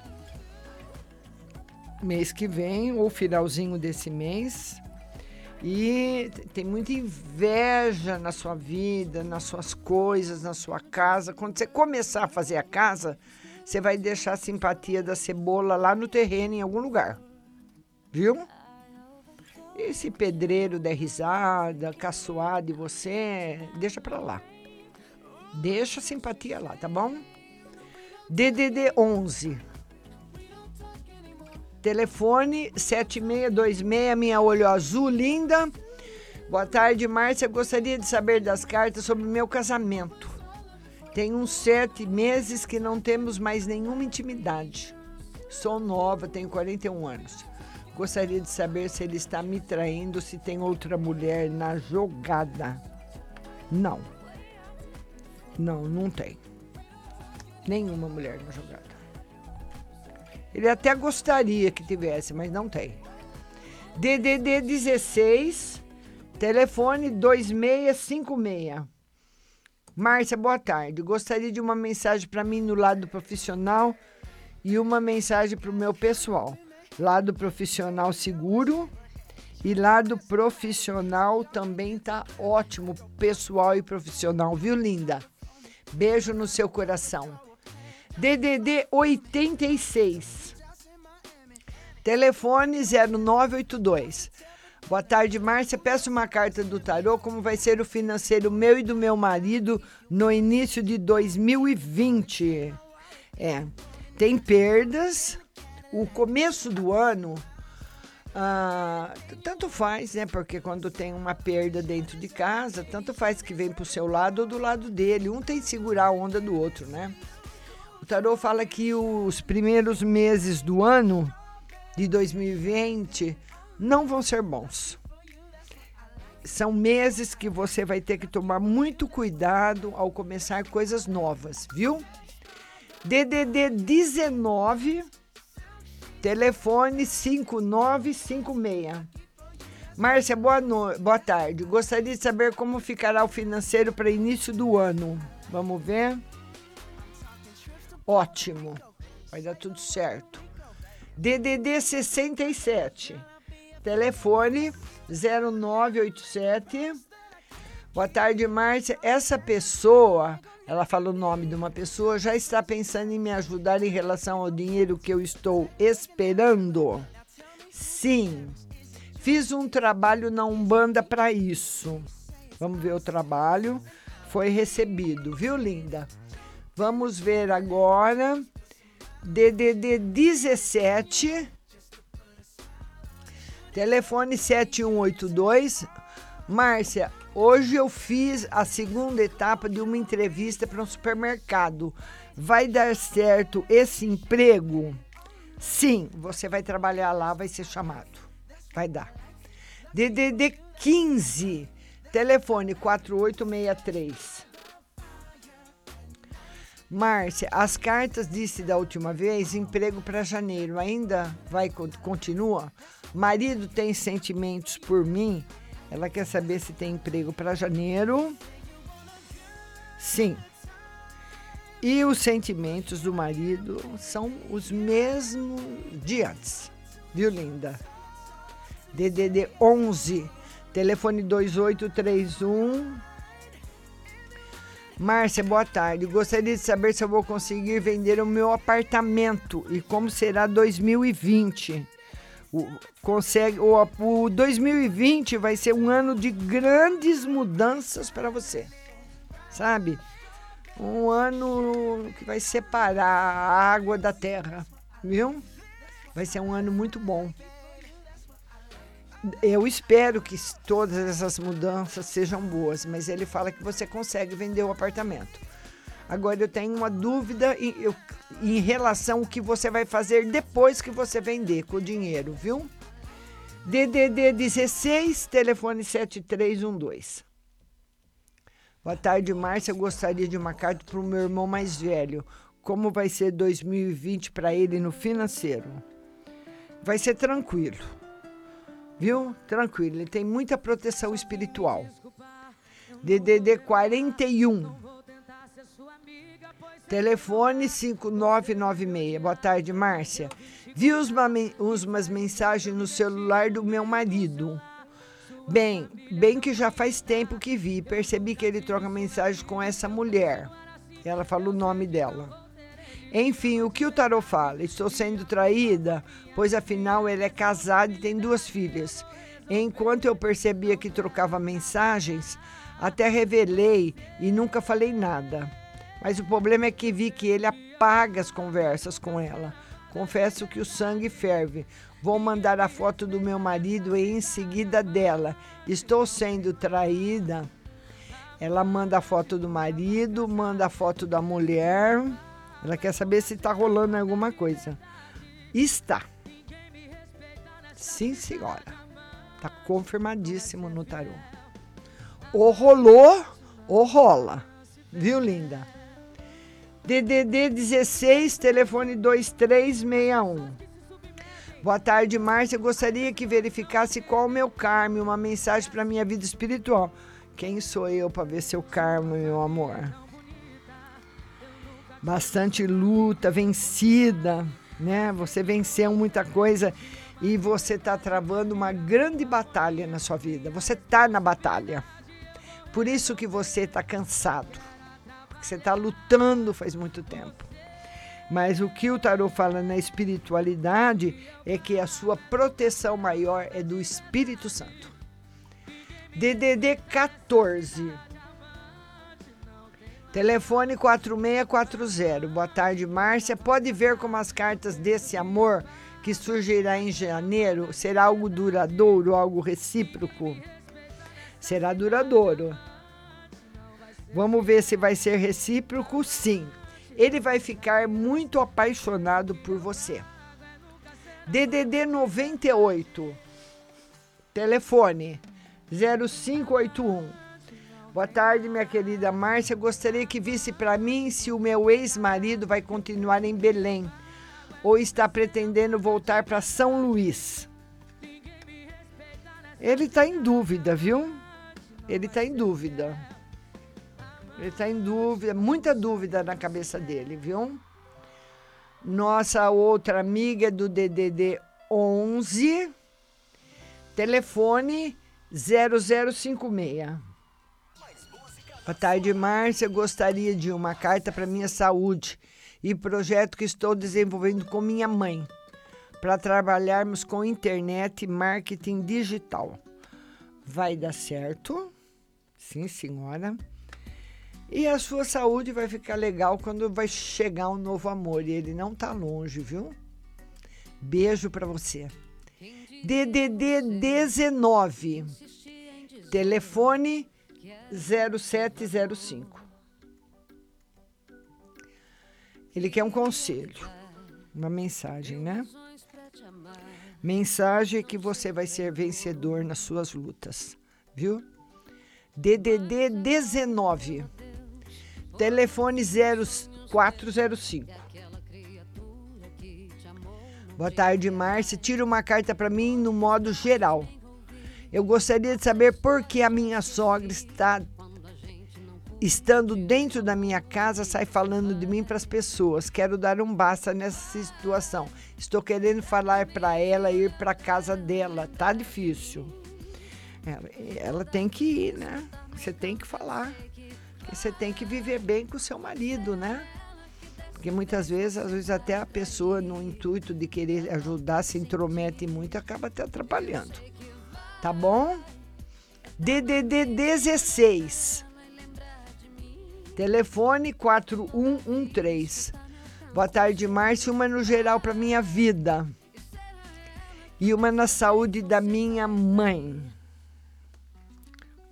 Mês que vem, ou finalzinho desse mês. E tem muita inveja na sua vida, nas suas coisas, na sua casa. Quando você começar a fazer a casa, você vai deixar a simpatia da cebola lá no terreno, em algum lugar. Viu? Esse pedreiro der risada, caçoar de você, deixa pra lá. Deixa a simpatia lá, tá bom? DDD 11. Telefone 7626, minha olho azul, linda. Boa tarde, Márcia. Gostaria de saber das cartas sobre meu casamento. Tem uns sete meses que não temos mais nenhuma intimidade. Sou nova, tenho 41 anos. Gostaria de saber se ele está me traindo, se tem outra mulher na jogada. Não. Não, não tem. Nenhuma mulher na jogada. Ele até gostaria que tivesse, mas não tem. DDD 16, telefone 2656. Márcia, boa tarde. Gostaria de uma mensagem para mim no lado profissional e uma mensagem para o meu pessoal. Lado profissional seguro e lado profissional também tá ótimo, pessoal e profissional, viu, linda? Beijo no seu coração. DDD 86. Telefone 0982. Boa tarde, Márcia. Peço uma carta do tarô como vai ser o financeiro meu e do meu marido no início de 2020. É, tem perdas. O começo do ano ah, tanto faz, né? Porque quando tem uma perda dentro de casa, tanto faz que vem pro seu lado ou do lado dele. Um tem que segurar a onda do outro, né? O tarô fala que os primeiros meses do ano de 2020 não vão ser bons. São meses que você vai ter que tomar muito cuidado ao começar coisas novas, viu? DDD 19, telefone 5956. Márcia, boa, no... boa tarde. Gostaria de saber como ficará o financeiro para início do ano. Vamos ver? Ótimo. Vai dar tudo certo. DDD 67. Telefone 0987. Boa tarde, Márcia. Essa pessoa, ela fala o nome de uma pessoa, já está pensando em me ajudar em relação ao dinheiro que eu estou esperando? Sim. Fiz um trabalho na Umbanda para isso. Vamos ver o trabalho. Foi recebido, viu, linda? Vamos ver agora. DDD 17 Telefone 7182. Márcia, hoje eu fiz a segunda etapa de uma entrevista para um supermercado. Vai dar certo esse emprego? Sim, você vai trabalhar lá, vai ser chamado. Vai dar. DDD 15, telefone 4863. Márcia, as cartas disse da última vez, emprego para janeiro, ainda vai co- continua? Marido tem sentimentos por mim? Ela quer saber se tem emprego para janeiro. Sim. E os sentimentos do marido são os mesmos de antes. Viu, linda? DDD 11, telefone 2831. Márcia, boa tarde. Gostaria de saber se eu vou conseguir vender o meu apartamento e como será 2020. O, consegue, o, o 2020 vai ser um ano de grandes mudanças para você, sabe? Um ano que vai separar a água da terra, viu? Vai ser um ano muito bom. Eu espero que todas essas mudanças sejam boas, mas ele fala que você consegue vender o apartamento. Agora eu tenho uma dúvida em, eu- em relação ao que você vai fazer depois que você vender com o dinheiro, viu? DDD 16, telefone 7312. Boa tarde, Márcia. Eu gostaria de uma carta para o meu irmão mais velho. Como vai ser 2020 para ele no financeiro? Vai ser tranquilo viu? Tranquilo, ele tem muita proteção espiritual. DDD 41. Telefone 5996. Boa tarde, Márcia. Vi umas mensagens no celular do meu marido. Bem, bem que já faz tempo que vi. Percebi que ele troca mensagem com essa mulher. Ela fala o nome dela. Enfim, o que o tarot fala? Estou sendo traída, pois afinal ele é casado e tem duas filhas. Enquanto eu percebia que trocava mensagens, até revelei e nunca falei nada. Mas o problema é que vi que ele apaga as conversas com ela. Confesso que o sangue ferve. Vou mandar a foto do meu marido e em seguida dela. Estou sendo traída. Ela manda a foto do marido, manda a foto da mulher. Ela quer saber se está rolando alguma coisa. Está. Sim, senhora. Está confirmadíssimo no tarô. Ou rolou, ou rola. Viu, linda? DDD 16, telefone 2361. Boa tarde, Márcia. Gostaria que verificasse qual o meu karma, uma mensagem para minha vida espiritual. Quem sou eu para ver seu karma, meu amor? Bastante luta, vencida, né? Você venceu muita coisa e você está travando uma grande batalha na sua vida. Você está na batalha. Por isso que você está cansado. Porque você está lutando faz muito tempo. Mas o que o tarot fala na espiritualidade é que a sua proteção maior é do Espírito Santo. DDD 14. Telefone 4640. Boa tarde, Márcia. Pode ver como as cartas desse amor que surgirá em janeiro será algo duradouro, algo recíproco? Será duradouro. Vamos ver se vai ser recíproco, sim. Ele vai ficar muito apaixonado por você. DDD 98. Telefone 0581. Boa tarde, minha querida Márcia. Gostaria que visse para mim se o meu ex-marido vai continuar em Belém ou está pretendendo voltar para São Luís. Ele está em dúvida, viu? Ele está em dúvida. Ele está em dúvida, muita dúvida na cabeça dele, viu? Nossa outra amiga é do DDD 11, telefone 0056. Boa tarde, Márcia. Gostaria de uma carta para minha saúde e projeto que estou desenvolvendo com minha mãe para trabalharmos com internet e marketing digital. Vai dar certo? Sim, senhora. E a sua saúde vai ficar legal quando vai chegar um novo amor. E ele não tá longe, viu? Beijo para você. DDD 19. Telefone 0705. Ele quer um conselho, uma mensagem, né? Mensagem que você vai ser vencedor nas suas lutas, viu? DDD 19. Telefone 405. Boa tarde, Márcia. Tira uma carta para mim no modo geral. Eu gostaria de saber por que a minha sogra está estando dentro da minha casa sai falando de mim para as pessoas. Quero dar um basta nessa situação. Estou querendo falar para ela ir para casa dela. Tá difícil. Ela, ela tem que ir, né? Você tem que falar. Você tem que viver bem com o seu marido, né? Porque muitas vezes, às vezes até a pessoa no intuito de querer ajudar se intromete muito, acaba te atrapalhando. Tá bom? DDD 16. Telefone 4113. Boa tarde, Márcio. Uma no geral para minha vida. E uma na saúde da minha mãe.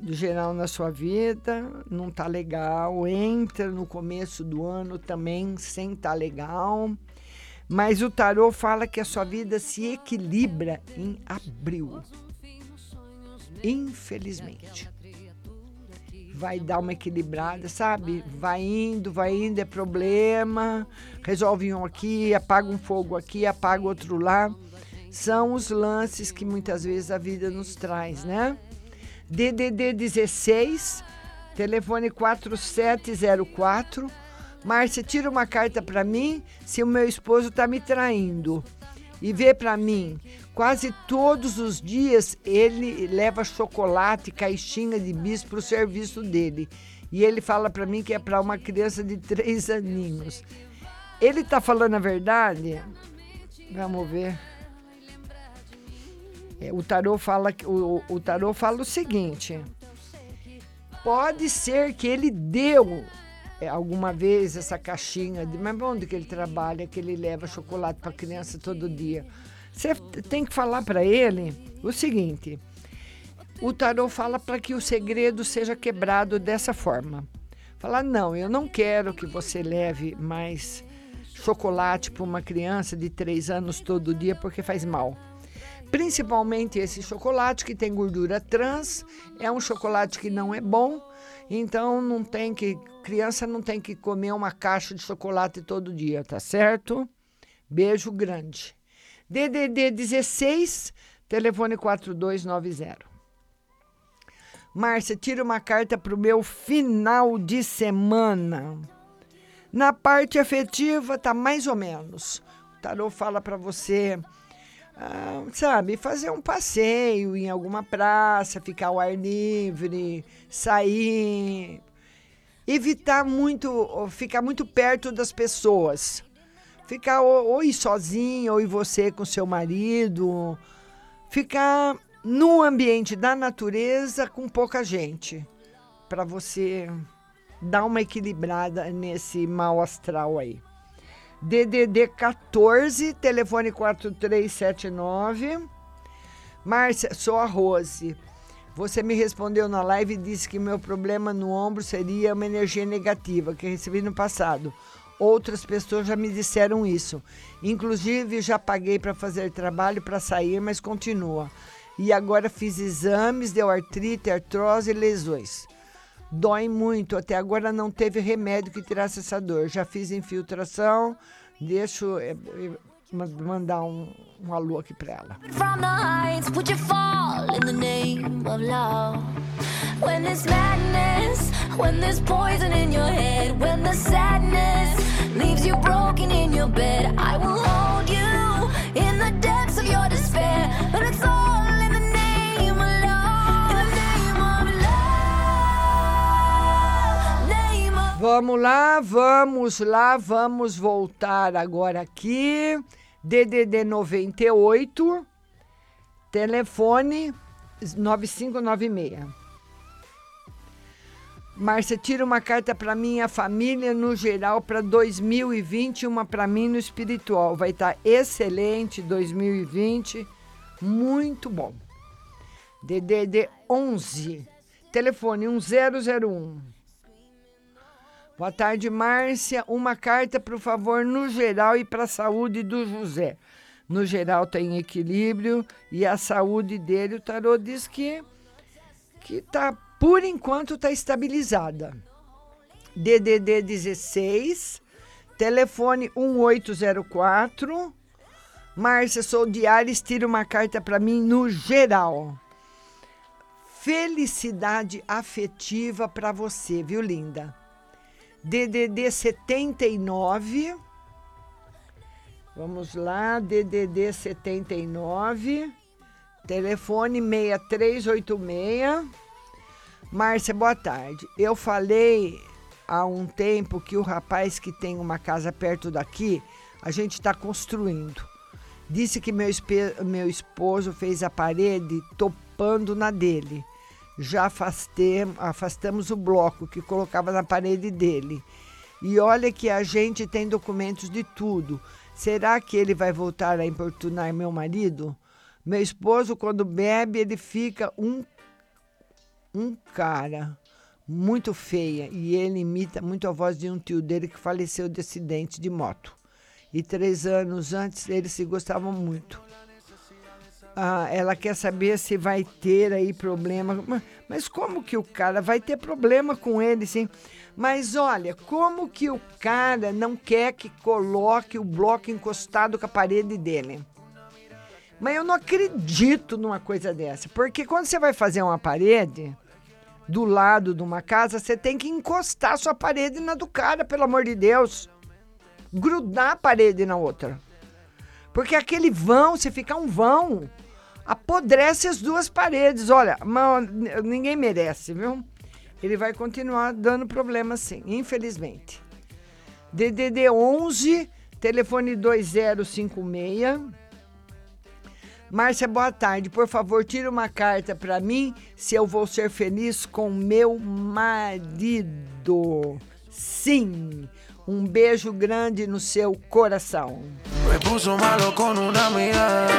Geral na sua vida, não tá legal. Entra no começo do ano também sem tá legal. Mas o tarô fala que a sua vida se equilibra em abril. Infelizmente vai dar uma equilibrada, sabe? Vai indo, vai indo, é problema, resolve um aqui, apaga um fogo aqui, apaga outro lá. São os lances que muitas vezes a vida nos traz, né? DDD 16, telefone 4704. Márcia, tira uma carta para mim se o meu esposo tá me traindo. E vê para mim, quase todos os dias ele leva chocolate, caixinha de bis para o serviço dele. E ele fala para mim que é para uma criança de três aninhos. Ele tá falando a verdade? Vamos ver. É, o tarô fala o, o tarô fala o seguinte: pode ser que ele deu é, alguma vez essa caixinha de mas onde que ele trabalha que ele leva chocolate para criança todo dia? Você tem que falar para ele o seguinte o tarô fala para que o segredo seja quebrado dessa forma. Falar não eu não quero que você leve mais chocolate para uma criança de três anos todo dia porque faz mal principalmente esse chocolate que tem gordura trans é um chocolate que não é bom então não tem que criança não tem que comer uma caixa de chocolate todo dia, tá certo? Beijo grande. DDD 16, telefone 4290. Márcia, tira uma carta para o meu final de semana. Na parte afetiva, tá mais ou menos. O tarô fala para você ah, sabe, fazer um passeio em alguma praça, ficar ao ar livre, sair, evitar muito, ficar muito perto das pessoas. Ficar ou, ou ir sozinho, ou você com seu marido. Ficar no ambiente da natureza com pouca gente. Para você dar uma equilibrada nesse mal astral aí. DDD 14, telefone 4379. Márcia, sou a Rose. Você me respondeu na live e disse que meu problema no ombro seria uma energia negativa que recebi no passado. Outras pessoas já me disseram isso. Inclusive, já paguei para fazer trabalho para sair, mas continua. E agora fiz exames, deu artrite, artrose e lesões. Dói muito, até agora não teve remédio que tirasse essa dor. Já fiz infiltração, deixo é, mandar um, um alô aqui para ela. When there's madness, when there's poison in your head, when the sadness leaves you broken in your bed, Vamos lá, vamos lá, vamos voltar agora aqui. DDD 98, telefone 9596. Márcia, tira uma carta para minha família no geral para 2020, uma para mim no espiritual. Vai estar tá excelente 2020, muito bom. DDD 11, telefone 1001. Boa tarde, Márcia. Uma carta, por favor, no geral e para a saúde do José. No geral está em equilíbrio e a saúde dele, o tarô diz que que tá por enquanto está estabilizada. DDD 16, Telefone 1804. Márcia, sou de Ares, tira uma carta para mim no geral. Felicidade afetiva para você, viu, linda? DDD 79. Vamos lá, DDD 79. Telefone 6386. Márcia, boa tarde. Eu falei há um tempo que o rapaz que tem uma casa perto daqui, a gente está construindo. Disse que meu, meu esposo fez a parede topando na dele. Já afastem- afastamos o bloco que colocava na parede dele. E olha que a gente tem documentos de tudo. Será que ele vai voltar a importunar meu marido? Meu esposo, quando bebe, ele fica um, um cara muito feia e ele imita muito a voz de um tio dele que faleceu de acidente de moto. E três anos antes eles se gostavam muito. Ah, ela quer saber se vai ter aí problema. Ma- Mas como que o cara vai ter problema com ele, sim? Mas olha, como que o cara não quer que coloque o bloco encostado com a parede dele? Mas eu não acredito numa coisa dessa, porque quando você vai fazer uma parede do lado de uma casa, você tem que encostar sua parede na do cara, pelo amor de Deus. Grudar a parede na outra. Porque aquele vão, se ficar um vão, apodrece as duas paredes. Olha, ma- ninguém merece, viu? Ele vai continuar dando problema sim, infelizmente. DDD 11, telefone 2056. Márcia, boa tarde. Por favor, tire uma carta para mim se eu vou ser feliz com meu marido. Sim. Um beijo grande no seu coração.